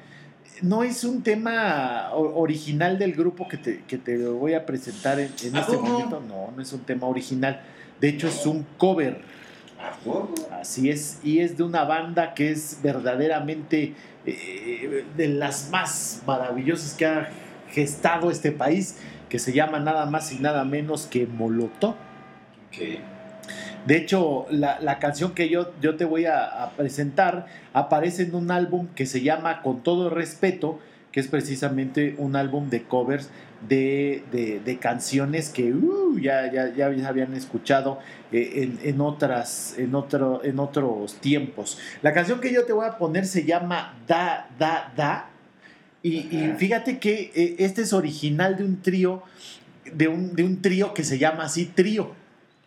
no es un tema original del grupo que te, que te voy a presentar en, en ¿A este momento. No, no es un tema original. De hecho, es un cover. Así es, y es de una banda que es verdaderamente eh, de las más maravillosas que ha gestado este país, que se llama nada más y nada menos que Molotov. ¿Qué? De hecho, la, la canción que yo, yo te voy a, a presentar aparece en un álbum que se llama Con todo respeto, que es precisamente un álbum de covers de, de- de canciones que uh, ya, ya, ya habían escuchado eh, en, en otras, en, otro, en otros tiempos. La canción que yo te voy a poner se llama Da, Da, Da. Y, y fíjate que eh, este es original de un trío de un, de un trío que se llama así Trío.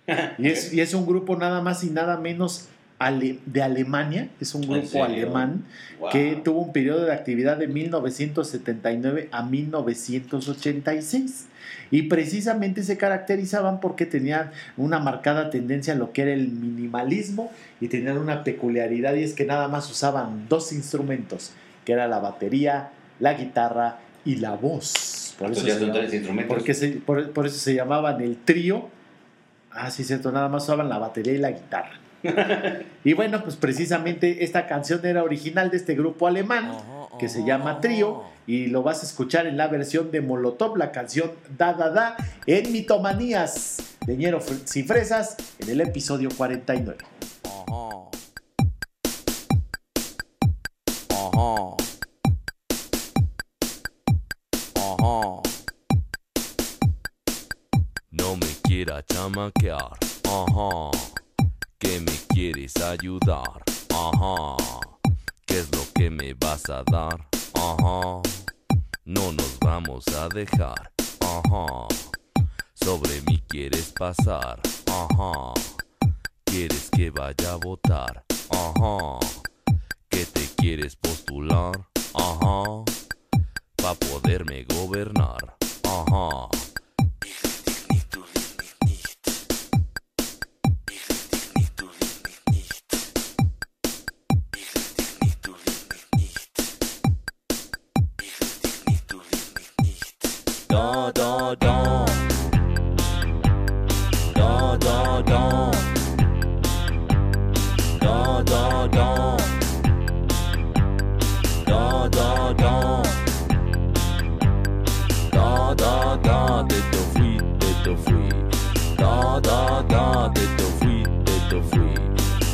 Y es, y es un grupo nada más y nada menos ale- de Alemania, es un ¿En grupo alemán Wow. que tuvo un periodo de actividad de 1979 a 1986. Y precisamente se caracterizaban porque tenían una marcada tendencia a lo que era el minimalismo y tenían una peculiaridad y es que nada más usaban dos instrumentos, que era la batería, la guitarra y la voz. Por eso, se son llama- tres instrumentos. porque se- por, por eso se llamaban el trío. Ah, sí, cierto, nada más usaban la batería y la guitarra. y bueno, pues precisamente esta canción era original de este grupo alemán que se llama Trío y lo vas a escuchar en la versión de Molotov, la canción Da Da Da en Mitomanías de Ñero Sin Fresas en el episodio 49. Ajá. Ajá. Ajá. No me quiera chamaquear. Ajá. Que me quieres ayudar. Ajá. ¿Qué es lo que me vas a dar? Ajá. No nos vamos a dejar. Ajá. Sobre mí quieres pasar. Ajá. ¿Quieres que vaya a votar? Ajá. ¿Que te quieres postular? Ajá. Pa' poderme gobernar. Ajá. Da da da. Da da da. Da da da. Da da da. Da da da, te te fui, te te fui. Da da da, te te fui, te te fui.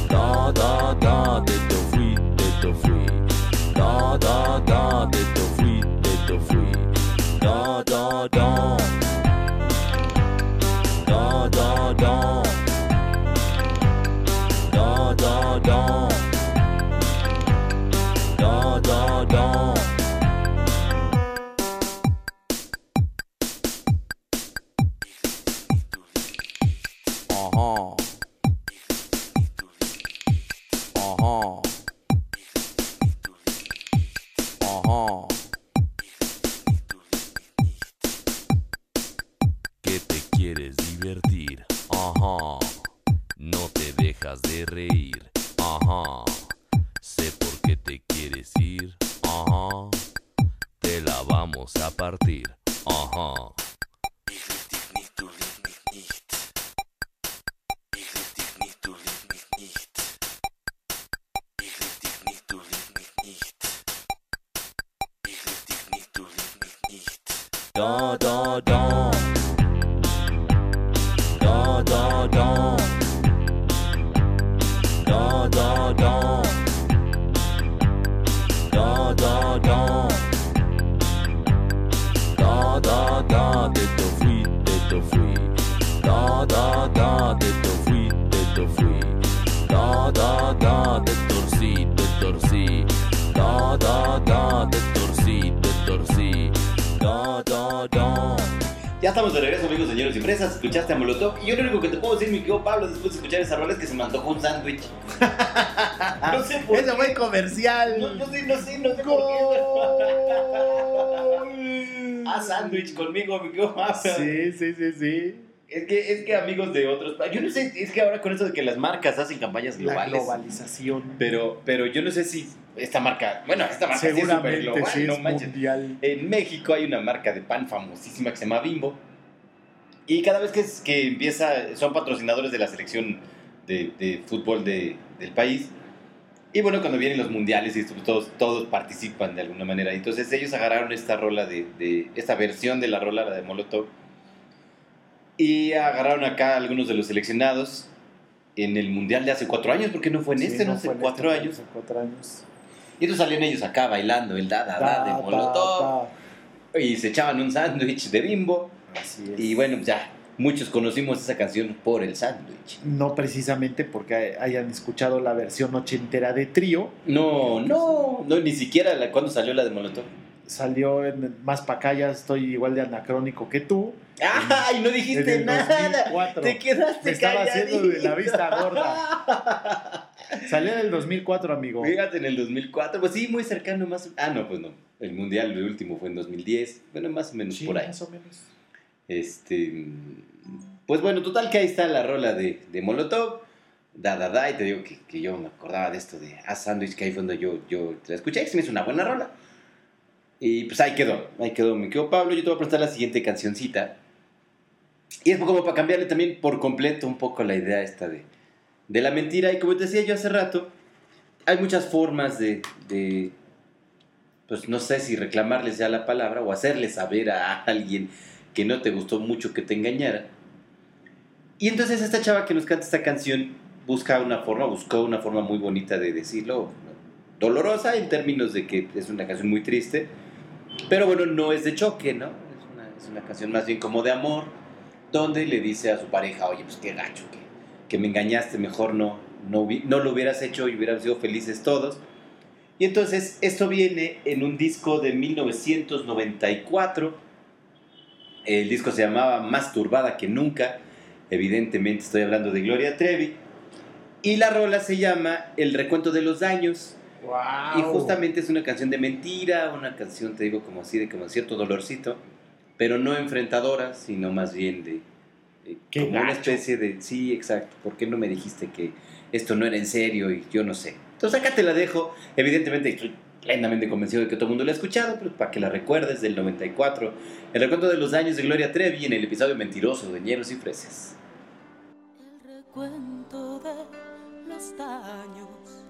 Da da da, te te fui, te Da. Da da da. Da da te quieres ir. Ajá. Te la vamos a partir. Ajá. Escuchaste a Molotov. Y yo lo único que te puedo decir, mi querido Pablo, después de escuchar esa rola es que se me antojó un sándwich. no sé por Ese qué. fue comercial. No, no sé, no sé, no sé por qué. Haz sándwich conmigo, mi querido Pablo. Sí, sí, sí, sí. Es que, es que amigos de otros Yo no sé, es que ahora con eso de que las marcas hacen campañas La globales. globalización. Pero, pero yo no sé si esta marca. Bueno, esta marca sí es súper global, sí no es manches. mundial. En México hay una marca de pan famosísima que se llama Bimbo. Y cada vez que, es- que empieza, son patrocinadores de la selección de, de fútbol de- del país. Y bueno, cuando vienen los mundiales y pues, todos, todos participan de alguna manera. Entonces ellos agarraron esta rola de, de- esta versión de la rola, la de Molotov. Y agarraron acá a algunos de los seleccionados en el mundial de hace cuatro años, porque no fue en Sí, este, no, hace cuatro este, años. Hace cuatro años. Y entonces salían ellos acá bailando el da da da, de Da, da, Molotov. da. Y se echaban un sándwich de bimbo. Así es. Y bueno, ya, muchos conocimos esa canción por el sándwich. No precisamente porque hayan escuchado la versión ochentera de trío. No, no, no, ni siquiera la, cuando salió la de Molotov. salió en Más pa' acá, ya estoy igual de anacrónico que tú. ¡Ay, no En dijiste el nada! 2004. Te quedaste Me estaba haciendo de la vista gorda. Salió en el 2004, amigo. Fíjate, en el 2004, pues sí, muy cercano más. Ah, no, pues no. El mundial, el último fue en 2010. Bueno, más o menos Sí, por ahí. más o menos. Este. Pues bueno, total que ahí está la rola de, de Molotov. Da, da, da. Y te digo que, que yo me acordaba de esto de A Sandwich, que ahí fue donde yo, yo la escuché. Que se me hizo una buena rola. Y pues ahí quedó. Ahí quedó. Me quedó Pablo. Yo te voy a presentar la siguiente cancioncita. Y es como para cambiarle también por completo un poco la idea esta de, de la mentira. Y como te decía yo hace rato, hay muchas formas de, de, pues no sé si reclamarles ya la palabra o hacerles saber a alguien que no te gustó mucho que te engañara. Y entonces esta chava que nos canta esta canción busca una forma, buscó una forma muy bonita de decirlo, dolorosa en términos de que es una canción muy triste, pero bueno, no es de choque, ¿no? Es una, es una canción más bien como de amor, donde le dice a su pareja, oye, pues qué gacho, que, que me engañaste, mejor no, no, no lo hubieras hecho y hubiéramos sido felices todos. Y entonces esto viene en un disco de 1994. El disco se llamaba Más turbada que nunca. Evidentemente estoy hablando de Gloria Trevi. Y la rola se llama El recuento de los daños. Wow. Y justamente es una canción de mentira, una canción, te digo, como así, de como cierto dolorcito, pero no enfrentadora, sino más bien de... de Qué como una especie de... Sí, exacto. ¿Por qué no me dijiste que esto no era en serio y yo no sé? Entonces acá te la dejo. Evidentemente plenamente convencido de que todo el mundo la ha escuchado, pero para que la recuerdes del 94. El recuento de los daños de Gloria Trevi en el episodio mentiroso de Ñeros y Freses. El recuento de los daños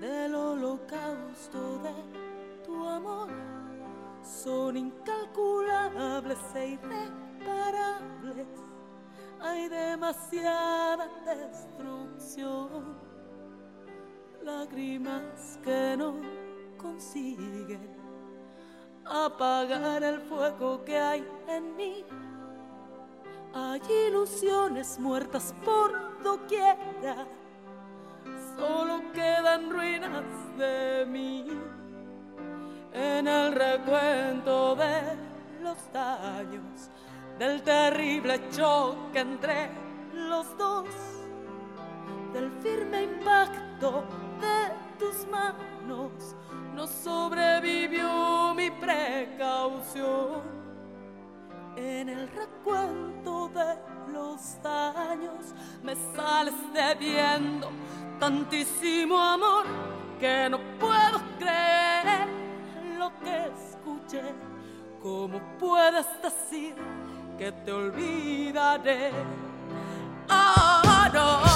del holocausto de tu amor son incalculables e irreparables. Hay demasiada destrucción, lágrimas que no consiguen apagar el fuego que hay en mí. Hay ilusiones muertas por doquiera, solo quedan ruinas de mí. En el recuento de los daños, del terrible choque entre los dos, del firme impacto de tus manos, no sobrevivió mi precaución en el recuento de los daños me sales debiendo tantísimo amor que no puedo creer lo que escuché. ¿Cómo puedes decir que te olvidaré? Ah, no,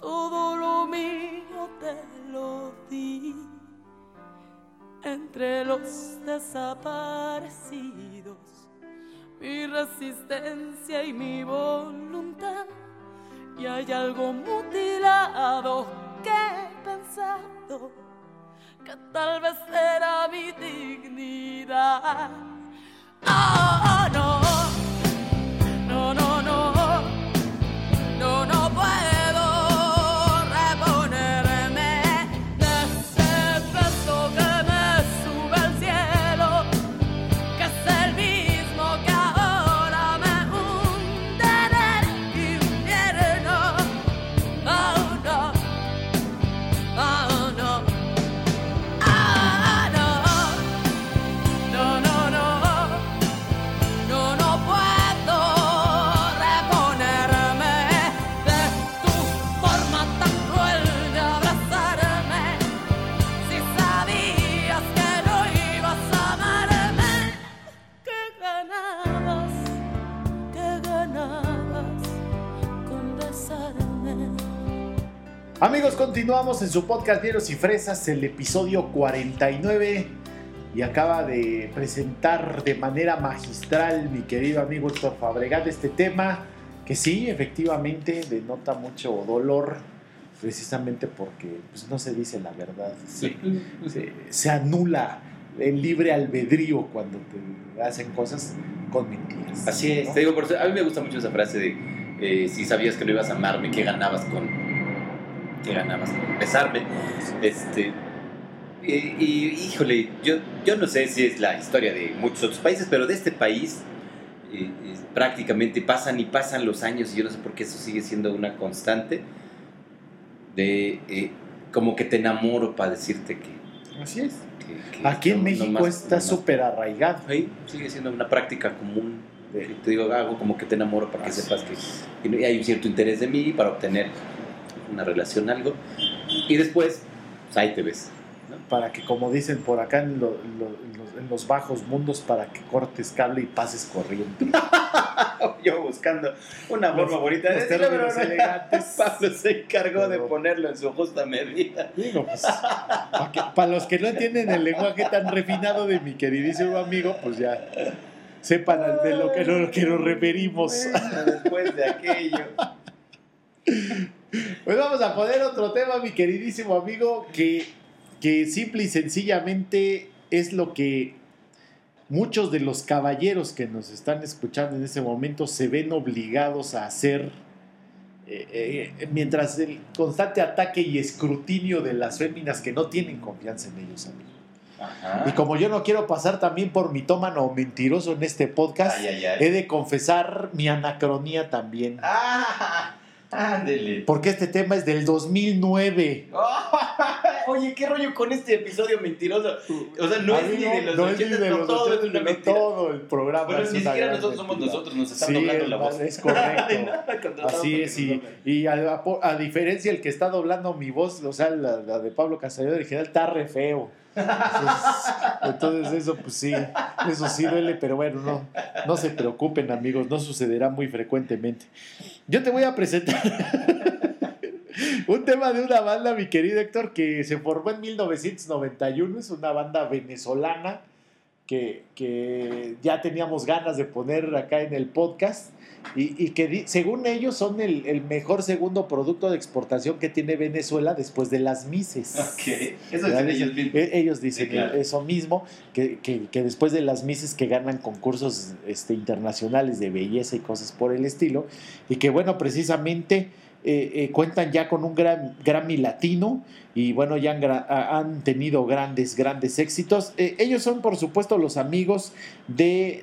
Todo lo mío te lo di. Entre los desaparecidos, mi resistencia y mi voluntad. Y hay algo mutilado que he pensado que tal vez era mi dignidad. Oh, no, Amigos, continuamos en su podcast Vieros y Fresas, el episodio 49. Y acaba de presentar de manera magistral mi querido amigo Héctor Fabregat este tema que sí, efectivamente denota mucho dolor, precisamente porque pues, no se dice la verdad. Se, se- se anula el libre albedrío cuando te hacen cosas con mentiras. Así es, ¿no? te digo, por eso- a mí me gusta mucho esa frase de eh, si sabías que no ibas a amarme, ¿qué ganabas con qué ganabas con besarme? Este y, y, híjole, yo, yo no sé si es la historia de muchos otros países, pero de este país eh, eh, prácticamente pasan y pasan los años y yo no sé por qué eso sigue siendo una constante de eh, como que te enamoro para decirte que, Así es. que- que Aquí en no- no México más- está súper arraigado. Sí, sigue siendo una práctica común. de- Que Te digo, hago como que te enamoro para que Así sepas que hay un cierto interés de mí para obtener una relación, algo. Y después, pues ahí te ves. ¿no? para que, como dicen por acá en, lo- lo- en los, en los bajos mundos, para que cortes cable y pases corriente. Yo buscando una forma Los- bonita de los decirlo, pero no. elegantes. Pablo se encargó de ponerlo en su justa medida. Digo, pues, para, los que no entienden el lenguaje tan refinado de mi queridísimo amigo, pues ya sepan de lo que, lo que nos referimos. Bueno, después de aquello. Pues vamos a poner otro tema, mi queridísimo amigo, que, que simple y sencillamente es lo que muchos de los caballeros que nos están escuchando en este momento se ven obligados a hacer eh, eh, mientras el constante ataque y escrutinio de las féminas que no tienen confianza en ellos, amigo. Ajá. Y como yo no quiero pasar también por mitómano o mentiroso en este podcast, Ay, ay, ay. he de confesar mi anacronía también. Ah, ándele. Porque este tema es del 2009. Oye, ¿qué rollo con este episodio mentiroso? O sea, no es ni de los no es 80, ni de los todo 80, es una mentira. Todo el programa Bueno, es ni siquiera nosotros somos nosotros, nos están doblando la voz. es correcto. Así es, y, a, diferencia el que está doblando mi voz, o sea, la, de Pablo Castellón original, está re feo. Entonces, eso, pues sí, eso sí duele, pero bueno, no, no se preocupen amigos, no sucederá muy frecuentemente. Yo te voy a presentar un tema de una banda, mi querido Héctor, que se formó en 1991, es una banda venezolana que, que ya teníamos ganas de poner acá en el podcast y, y que según ellos son el, el mejor segundo producto de exportación que tiene Venezuela después de las Mises. Ok, eso dicen ellos mismos. eh, ellos dicen Sí, claro. eso mismo, que, que- que después de las Mises que ganan concursos este, internacionales de belleza y cosas por el estilo, y que bueno, precisamente eh, eh, cuentan ya con un gran Grammy latino y bueno, ya han, tenido grandes, grandes éxitos. Eh, ellos son por supuesto los amigos de,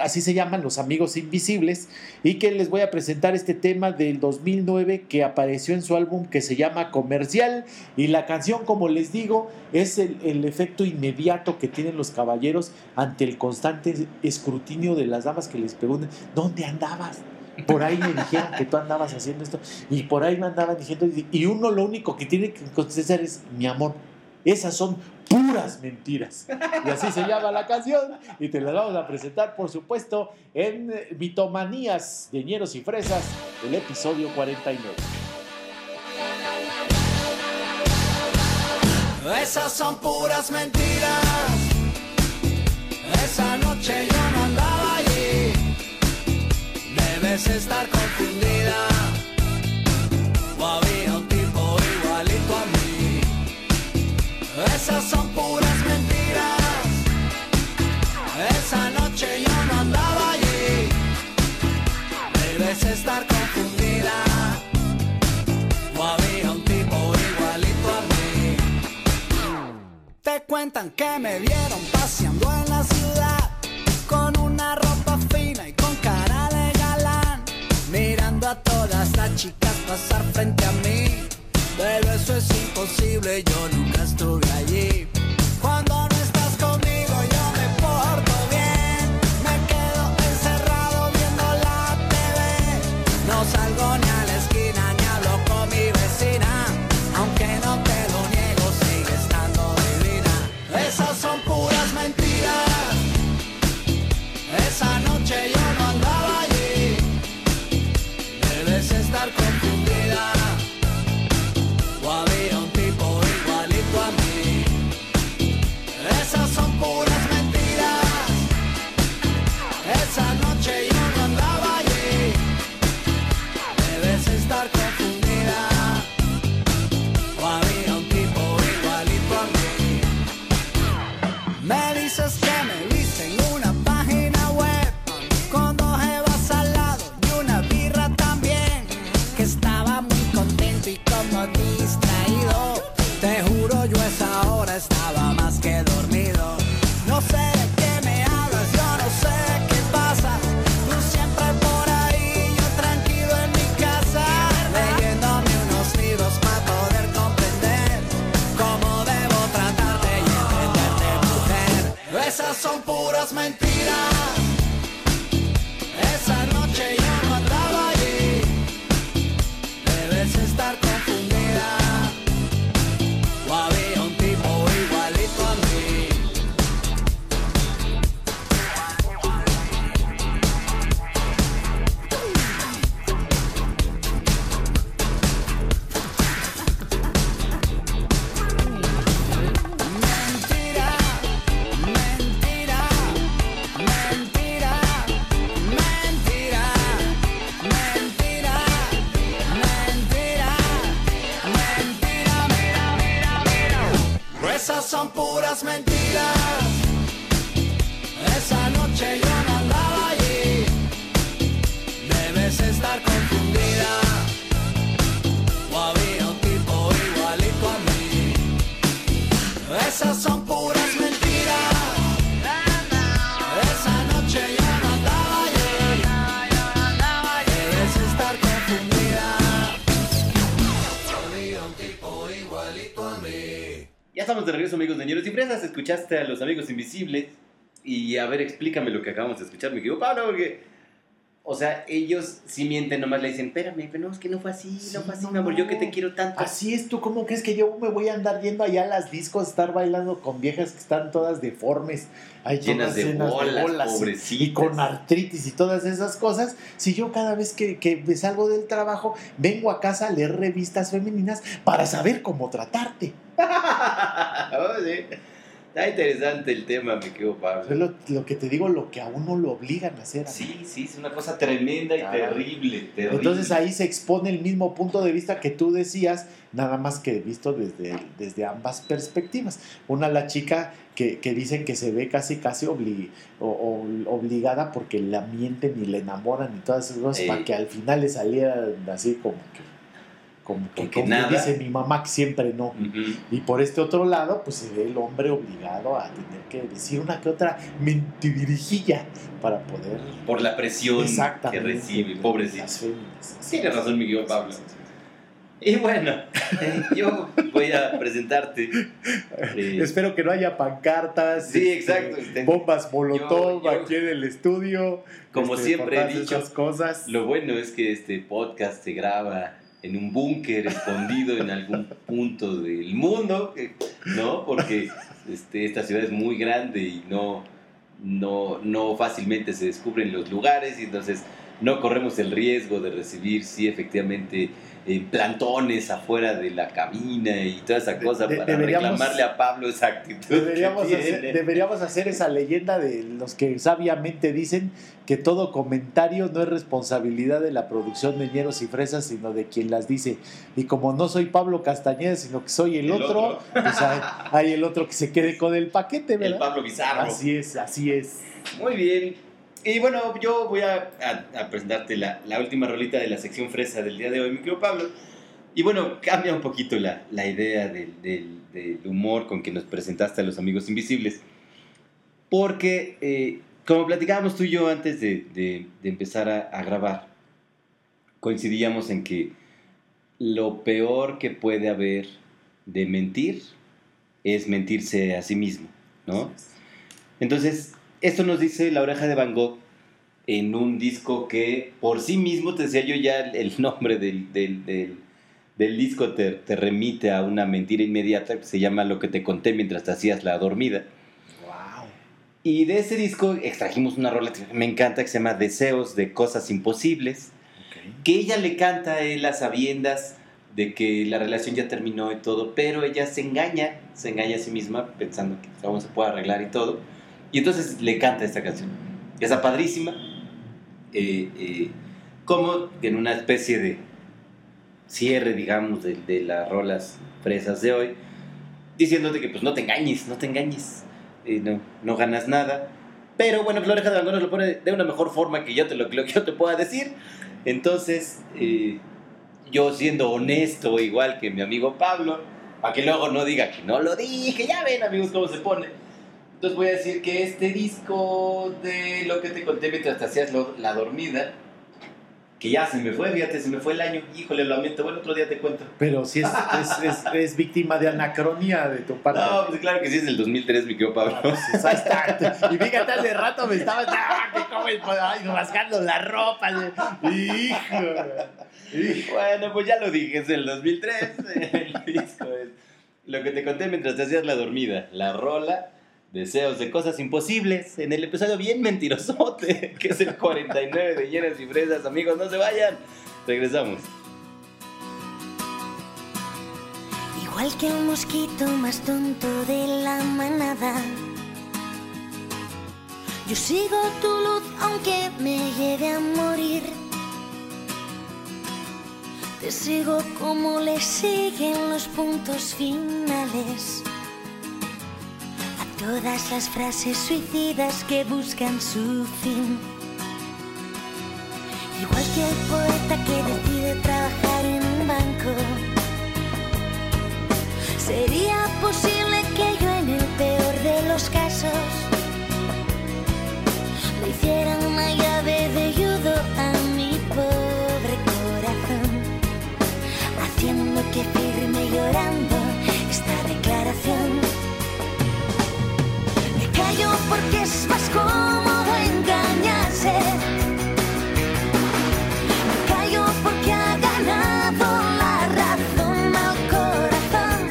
así se llaman, los amigos invisibles, y que les voy a presentar este tema del 2009 que apareció en su álbum que se llama Comercial. Y la canción, como les digo, es el, el efecto inmediato que tienen los caballeros ante el constante escrutinio de las damas que les preguntan, ¿dónde andabas? Por ahí me dijeron que tú andabas haciendo esto y por ahí me andaban diciendo y- uno lo único que tiene que contestar es mi amor. Esas son puras mentiras. Y así se llama la canción y te la vamos a presentar por supuesto en eh, Vitomanías de Ñeros y Fresas, el episodio 49. Esas son puras mentiras. Esa noche yo no andaba. Debes estar confundida. O había un tipo igualito a mí. Esas son puras mentiras. Esa noche yo no andaba allí. Debes estar confundida. O había un tipo igualito a mí. Te cuentan que me vieron paseando en la ciudad las chicas pasar frente a mí. Pero eso es imposible, yo nunca estuve allí. Escuchaste a los amigos invisibles. Y a ver, explícame lo que acabamos de escuchar, mi querido Pablo, porque. O sea, ellos sí mienten, nomás le dicen, espérame, pero no, es que no fue así, no Sí, fue así, no, mi amor, yo no. que te quiero tanto. Así es, ¿tú cómo crees que yo me voy a andar yendo allá a las discos, estar bailando con viejas que están todas deformes, ahí Llenas todas de bolas, pobrecitas. y, con artritis y todas esas cosas? Si yo cada vez que, que me salgo del trabajo, vengo a casa a leer revistas femeninas para saber cómo tratarte. Oye, Está interesante el tema, mi querido Es Pablo. lo, lo que te digo, lo que a uno lo obligan a hacer. Sí, sí, es una cosa tremenda y Claro. terrible, terrible. Entonces ahí se expone el mismo punto de vista que tú decías, nada más que visto desde, desde ambas perspectivas. Una la chica que, que dicen que se ve casi casi obli- o- o- obligada porque la mienten y la enamoran y todas esas cosas para que al final le salieran así como que como que, Porque como nada. dice mi mamá que siempre no. Ujú. Y por este otro lado, pues se ve el hombre obligado a tener que decir una que otra mentirijilla para poder Por la presión que recibe, pobrecito. Tiene razón, mi querido Pablo. Y bueno, eh, yo voy a presentarte. eh, Espero que no haya pancartas. Sí, este, exacto, este, bombas molotov yo- yo- aquí en el estudio. Como este, siempre he dicho, cosas. Lo bueno es que este podcast se graba en un búnker escondido en algún punto del mundo, ¿no? Porque este, esta ciudad es muy grande y no, no, no fácilmente se descubren los lugares y entonces no corremos el riesgo de recibir, sí, efectivamente, eh, plantones afuera de la cabina y toda esa cosa de- para reclamarle a Pablo esa actitud. que Deberíamos hacer, tiene. deberíamos hacer esa leyenda de los que sabiamente dicen que todo comentario no es responsabilidad de la producción de ñeros y fresas, sino de quien las dice. Y como no soy Pablo Castañeda, sino que soy el, El otro, otro. pues hay, hay el otro que se quede con el paquete, El ¿verdad? Pablo Bizarro. Así es, así es. Muy bien. Y bueno, yo voy a, a- a presentarte la, la última rolita de la sección fresa del día de hoy, mi querido Pablo. Y bueno, cambia un poquito la, la idea del, del- del humor con que nos presentaste a los amigos invisibles. Porque, eh, como platicábamos tú y yo antes de, de- de empezar a, a grabar, coincidíamos en que lo peor que puede haber de mentir es mentirse a sí mismo, ¿no? Entonces, esto nos dice La Oreja de Van Gogh en un disco que por sí mismo, te decía yo ya, el nombre del, del- del- del disco te, te remite a una mentira inmediata que se llama Lo que te conté mientras te hacías la dormida. Wow. Y de ese disco extrajimos una rola que me encanta que se llama Deseos de Cosas Imposibles, que ella le canta a él a sabiendas de que la relación ya terminó y todo, pero ella se engaña, se engaña a sí misma pensando que aún se puede arreglar y todo. Y entonces le canta esta canción. Está padrísima, eh, eh, como en una especie de cierre, digamos, de, de las rolas fresas de hoy, diciéndote que pues no te engañes, no te engañes, eh, no, no ganas nada. Pero bueno, Floreja de Van Gogh nos lo pone de una mejor forma que yo te lo, lo que yo te pueda decir. Entonces, eh, yo siendo honesto, igual que mi amigo Pablo, para que luego no diga que no lo dije, ya ven amigos cómo se pone. Entonces voy a decir que este disco de lo que te conté mientras te hacías lo- la dormida que ya se me fue, fíjate, se me fue el año. Híjole, lo lamento. Bueno, otro día te cuento. Pero sí es, es, es, es víctima de anacronía de tu parte. No, pues claro que sí, es del 2003, mi querido Pablo. Pues ahí está. Y fíjate, hace rato me estabas ¡ah, que comes! Ay, rasgando la ropa. Hijo. hijo. Bueno, pues ya lo dije, es del 2003. El disco es lo que te conté mientras te hacías la dormida. La rola, deseos de cosas imposibles. En el episodio bien mentirosote, que es el 49 de llenas y fresas. Amigos, no se vayan. Regresamos. Igual que el mosquito más tonto de la manada. Yo sigo tu luz aunque me lleve a morir. Te sigo como le siguen los puntos finales. Todas las frases suicidas que buscan su fin. Igual que el poeta que decide trabajar en un banco. ¿Sería posible que yo en el peor de los casos le hiciera una llave de judo a mi pobre corazón? Haciendo que firme llorando porque es más cómodo engañarse. Me callo porque ha ganado la razón al corazón.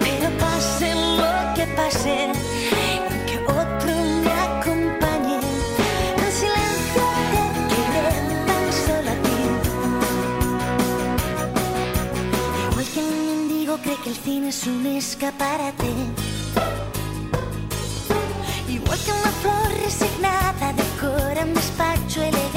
Pero pase lo que pase, que otro me acompañe. En silencio te quedé tan solo a ti. Igual que mendigo cree que el cine es un escaparate. Resignada decora un despacho elegante.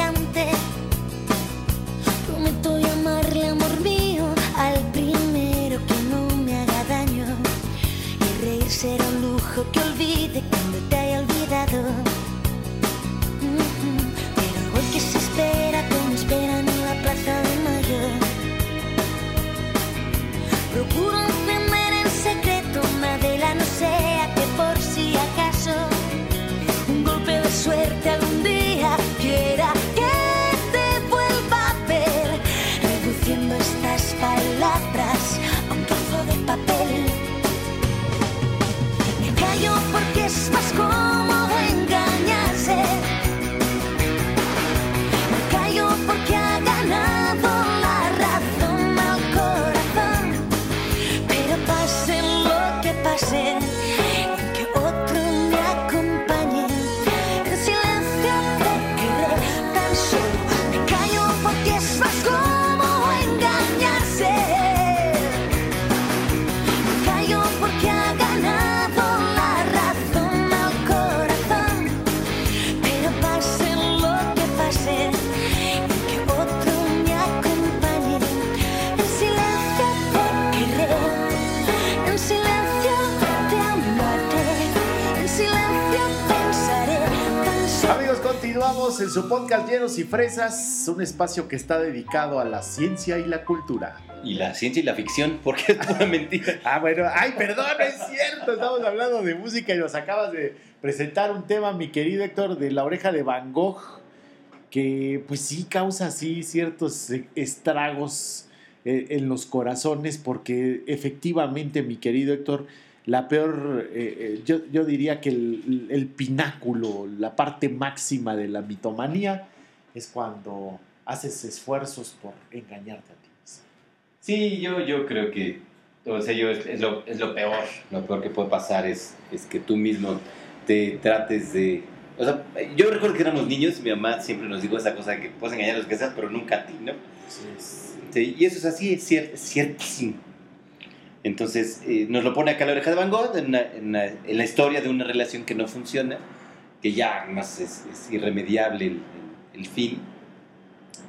Y Fresas, un espacio que está dedicado a la ciencia y la cultura. Y la ciencia y la ficción, porque es pura mentira. Ah, bueno, ay, perdón, es cierto, estamos hablando de música y nos acabas de presentar un tema, mi querido Héctor, de la oreja de Van Gogh, que pues sí causa así ciertos eh, estragos eh, en los corazones, porque efectivamente, mi querido Héctor, la peor, eh, eh, yo, yo diría que el, el pináculo, la parte máxima de la mitomanía, es cuando haces esfuerzos por engañarte a ti mismo. Sí, yo, yo creo que, o sea, yo es, es lo, es lo peor, lo peor que puede pasar es, es que tú mismo te trates de... O sea, yo recuerdo que éramos niños y mi mamá siempre nos dijo esa cosa de que puedes engañar a los que seas, pero nunca a ti, ¿no? Sí, y eso es así, es, cier- ciertísimo. Entonces, eh, nos lo pone acá la oreja de Van Gogh en, una- en una- en la historia de una relación que no funciona, que ya más es, es irremediable el, el- fin,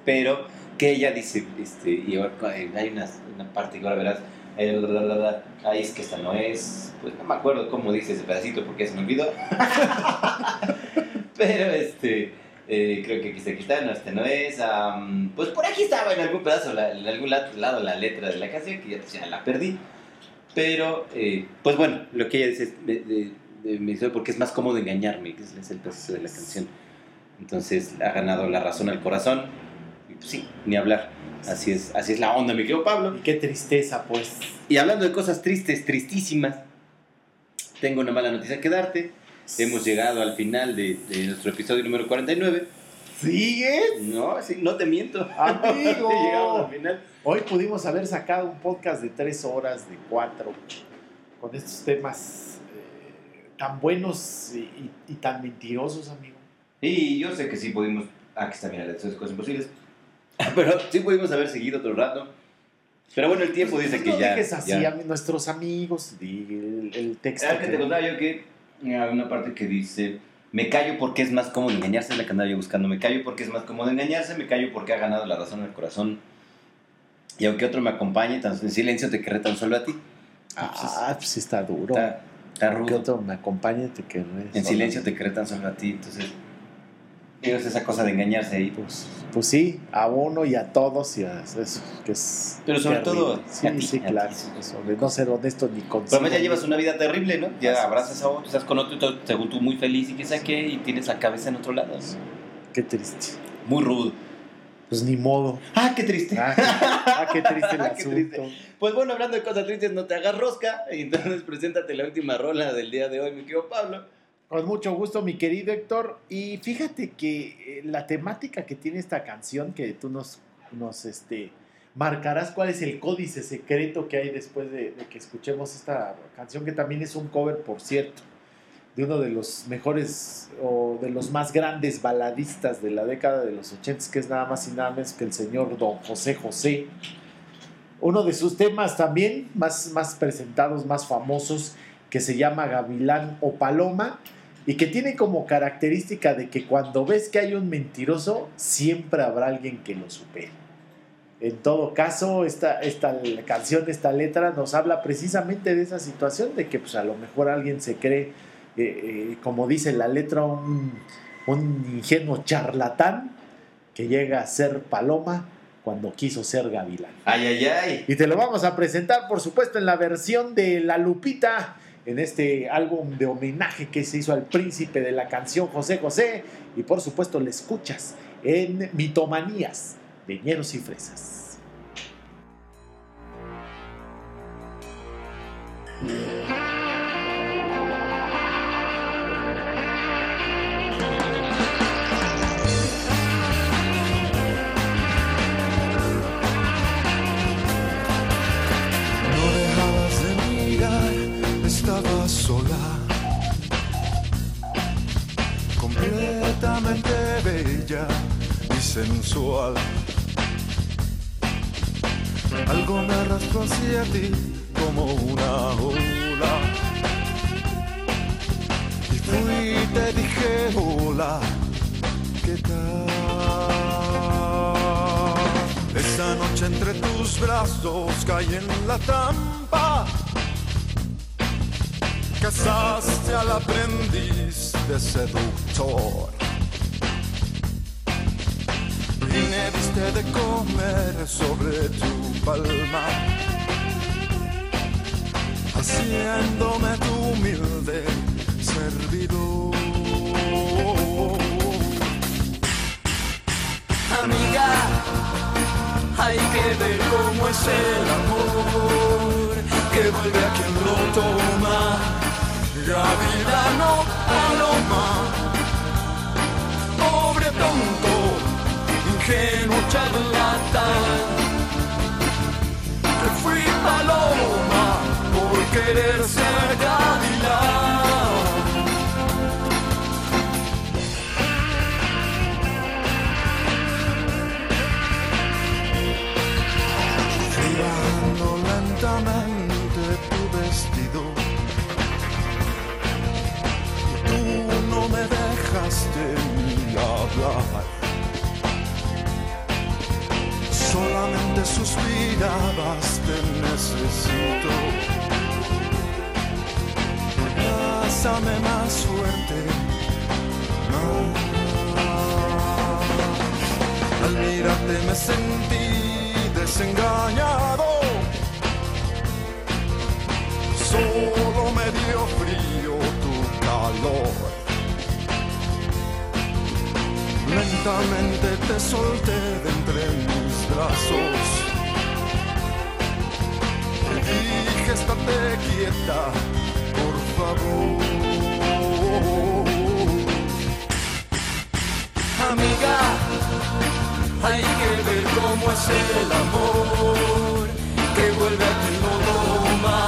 pero que ella dice, este, y ahora, eh, hay una, una parte que ahora verás, eh, ay, es que esta no es, pues no me acuerdo cómo dice ese pedacito porque se me olvidó, pero este, eh, creo que aquí está, no, este no es, am, pues por aquí estaba en algún pedazo, la- en algún lado, lado la letra de la canción, que ya, pues, ya la perdí, pero, eh, pues bueno, lo que ella dice es, de, de- de- me dice, porque es más cómodo engañarme, que es, es el pedazo de la canción. Entonces ha ganado la razón al corazón. sí, ni hablar. Así es, así es la onda, mi querido Pablo. Y qué tristeza, pues. Y hablando de cosas tristes, tristísimas, tengo una mala noticia que darte. Hemos llegado al final de, de nuestro episodio número 49. ¿Sigues? No, sí, no te miento. Amigo. Llegamos al final. Hoy pudimos haber sacado un podcast de tres horas, de cuatro, con estos temas eh, tan buenos y, y- y tan mentirosos, amigo. Y yo sé que sí pudimos. Ah, aquí está, mira, esas cosas imposibles. Pero sí pudimos haber seguido otro rato. Pero bueno, el tiempo Pues, dice no que ya. dejes así ya. a nuestros amigos, el, el texto. Ah, que que- te contaba yo que hay una parte que dice: Me callo porque es más cómodo engañarse. Es la que andaba yo buscando. Me callo porque es más cómodo engañarse. Me callo porque ha ganado la razón en el corazón. Y aunque otro me acompañe, tan en silencio te querré tan solo a ti. Ah, pues sí está duro. Está, está Aunque rudo. otro me acompañe, te querré. En silencio te querré tan solo a ti. Entonces, digo, es esa cosa de engañarse ahí. Pues, pues sí, a uno y a todos y a eso, que es Pero sobre terrible. todo sí, a ti, sí, a ti. claro, sobre no ser honesto ni con Pero además ya llevas una vida terrible, ¿no? Así Ya es. abrazas a otro, estás con otro, y todo, según tú muy feliz y que sé qué, y tienes la cabeza en otro lado. Qué triste. Muy rudo. Pues ni modo. Ah, qué triste. Ah, qué, ah, qué triste el Qué asunto. triste. Pues bueno, hablando de cosas tristes, no te hagas rosca. Entonces preséntate la última rola del día de hoy, mi querido Pablo. Con mucho gusto, mi querido Héctor. Y fíjate que eh, la temática que tiene esta canción, que tú nos, nos este, marcarás cuál es el códice secreto que hay después de, de que escuchemos esta canción, que también es un cover, por cierto, de uno de los mejores o de los más grandes baladistas de la década de los 80, que es nada más y nada menos que el señor Don José José. Uno de sus temas también más, más presentados, más famosos, que se llama Gavilán o Paloma y que tiene como característica de que cuando ves que hay un mentiroso, siempre habrá alguien que lo supere. En todo caso, esta, esta canción, esta letra nos habla precisamente de esa situación, de que pues, a lo mejor alguien se cree, eh, eh, como dice la letra, un, un ingenuo charlatán que llega a ser paloma cuando quiso ser gavilán. Ay, ay, ay. Y te lo vamos a presentar, por supuesto, en la versión de La Lupita, en este álbum de homenaje que se hizo al príncipe de la canción José José. Y por supuesto, le escuchas en Mitomanías de Ñeros y Fresas. Sensual. Algo me arrastró hacia ti como una ola. Y fui y te dije hola, ¿qué tal? Esa noche entre tus brazos caí en la trampa. Casaste al aprendiz de seductor. De comer sobre tu palma. Haciéndome tu humilde servidor. Amiga, hay que ver cómo es el amor que vuelve a quien lo toma. Gavilano, paloma, pobre tonto, ingenuo charlatán. Que fui paloma por querer ser gavilán. Girando lentamente tu vestido Y tú no me dejaste ni hablar Solamente suspirabas, te necesito Abrázame más fuerte más. Al mirarte me sentí desengañado. Solo me dio frío tu calor. Lentamente te solté de entre mis brazos. Dije, estate quieta, por favor. Amiga, hay que ver cómo es el amor que vuelve a quien no toma.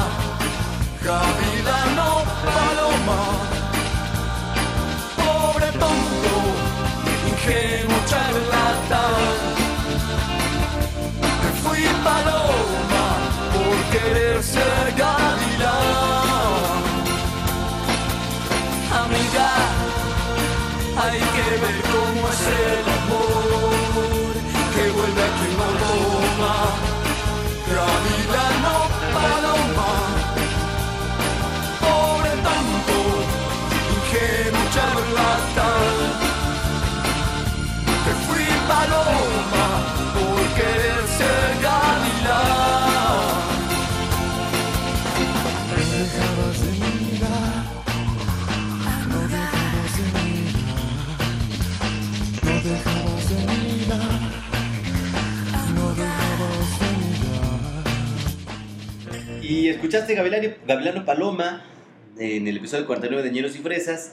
Escuchaste Gavilano, Gavilano Paloma en el episodio 49 de Ñeros y Fresas.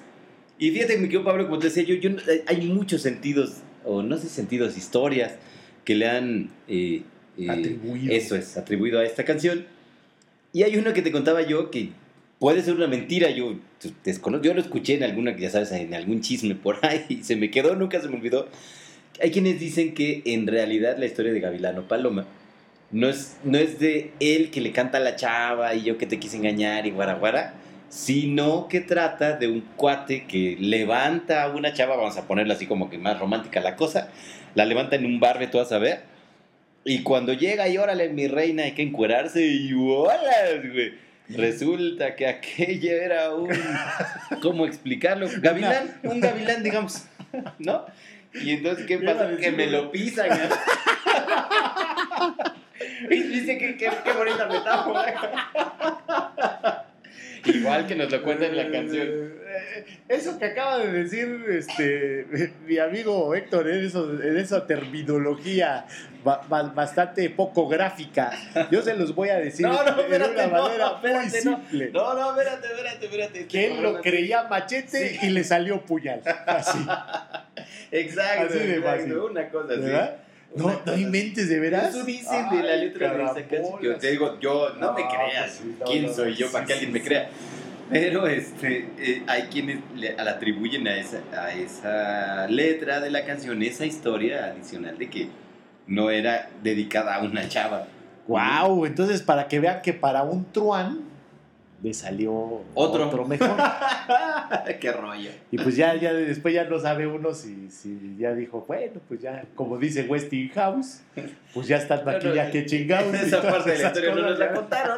Y fíjate, mi querido Pablo, como te decía yo, yo no- hay muchos sentidos, o no sé sentidos, historias que le han eh, eh, Atribuido. Eso es, atribuido a esta canción. Y hay uno que te contaba yo que puede ser una mentira. Yo desconozco, yo lo escuché en alguna, ya sabes, en algún chisme por ahí y se me quedó, nunca se me olvidó. Hay quienes dicen que en realidad la historia de Gavilano Paloma no es, no es de él que le canta a la chava y yo que te quise engañar y guaraguara, sino que trata de un cuate que levanta a una chava, vamos a ponerla así como que más romántica la cosa, la levanta en un bar, ve tú a saber, y cuando llega y órale, mi reina, hay que encuerarse y ¡hola! güey! Resulta que aquello era un... ¿Cómo explicarlo? Gavilán, un gavilán, digamos, ¿no? Y entonces, ¿qué pasa? Que me lo pisan. dice que qué qué bonita metáfora. Igual que nos lo cuenta en la canción. Eh, Eso que acaba de decir este, mi amigo Héctor, en, eso, en esa terminología ba- ba- bastante poco gráfica, yo se los voy a decir No, no, de espérate, una no, manera espérate, muy no. simple. No, no, espérate, espérate, espérate. Que él lo creía machete y le salió puñal. Así. Exacto, Así de exacto, fácil. una cosa así. ¿Verdad? No, no inventes de veras. Eso dicen de la letra de esa canción. Yo te digo, yo, no, me creas. pues no, ¿Quién no, soy no, yo sí, para que alguien sí. me crea? Pero este, eh, hay quienes le, atribuyen a esa, a esa letra de la canción, esa historia adicional de que no era dedicada a una chava. Wow, entonces para que vean que para un truán le salió Otro. mejor. Qué rollo. Y pues ya, ya después ya no sabe uno si, si ya dijo, bueno, pues ya, como dice Westinghouse, pues ya están aquí No, no, ya que chingados. Esa parte de la historia no nos la contaron.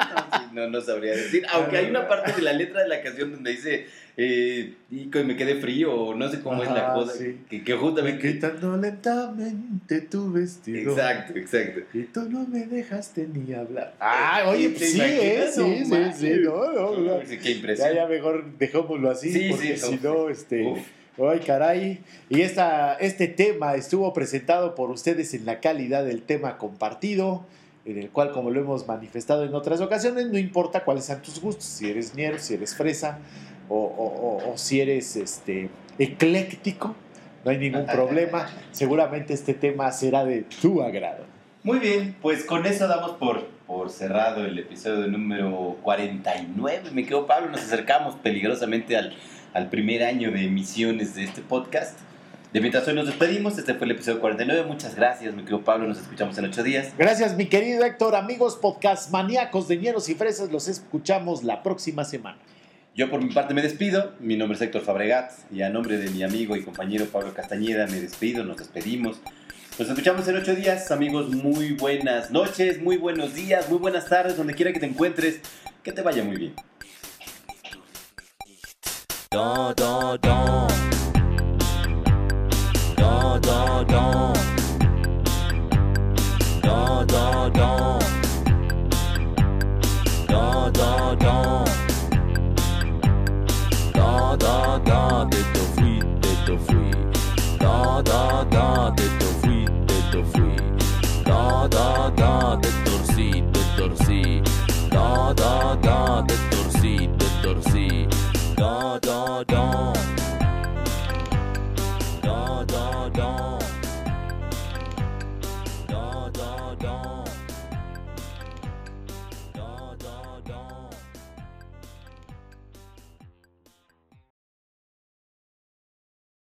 No, no sabría decir. Aunque hay una parte de la letra de la canción donde dice, eh, y que me quedé frío, o no sé cómo es la Ajá, cosa. sí. Que, que Me justamente. quitando lentamente tu vestido. Exacto, exacto. Y tú no me dejaste ni hablar. Ah, oye, ¿Te pues sí, imaginas? ¿eh? No Sí, sí, sí. No, no, no. Qué Ya, impresión. ya mejor dejémoslo así, Sí, porque sí, si no. no, este... Uf. Ay, caray. Y esta, este tema estuvo presentado por ustedes en la calidad del tema compartido, en el cual, como lo hemos manifestado en otras ocasiones, no importa cuáles sean tus gustos, si eres ñero, si eres fresa, o, o- o- o si eres este, ecléctico, no hay ningún problema. Seguramente este tema será de tu agrado. Muy bien, pues con eso damos por, por cerrado el episodio número 49. Me quedo Pablo, nos acercamos peligrosamente al, al primer año de emisiones de este podcast. De mientras hoy nos despedimos, este fue el episodio 49. Muchas gracias, me quedo Pablo, nos escuchamos en ocho días. Gracias, mi querido Héctor. Amigos podcast maníacos de ñeros y fresas, los escuchamos la próxima semana. Yo por mi parte me despido, mi nombre es Héctor Fabregat y a nombre de mi amigo y compañero Pablo Castañeda me despido, nos despedimos. Nos escuchamos en ocho días, amigos, muy buenas noches, muy buenos días, muy buenas tardes, donde quiera que te encuentres, que te vaya muy bien. da da da did the free, did the free. Da da da did the free, did the free. Da da da did torsi, did torsi. Da da da did torsi, did torsi. Da da da. Da da.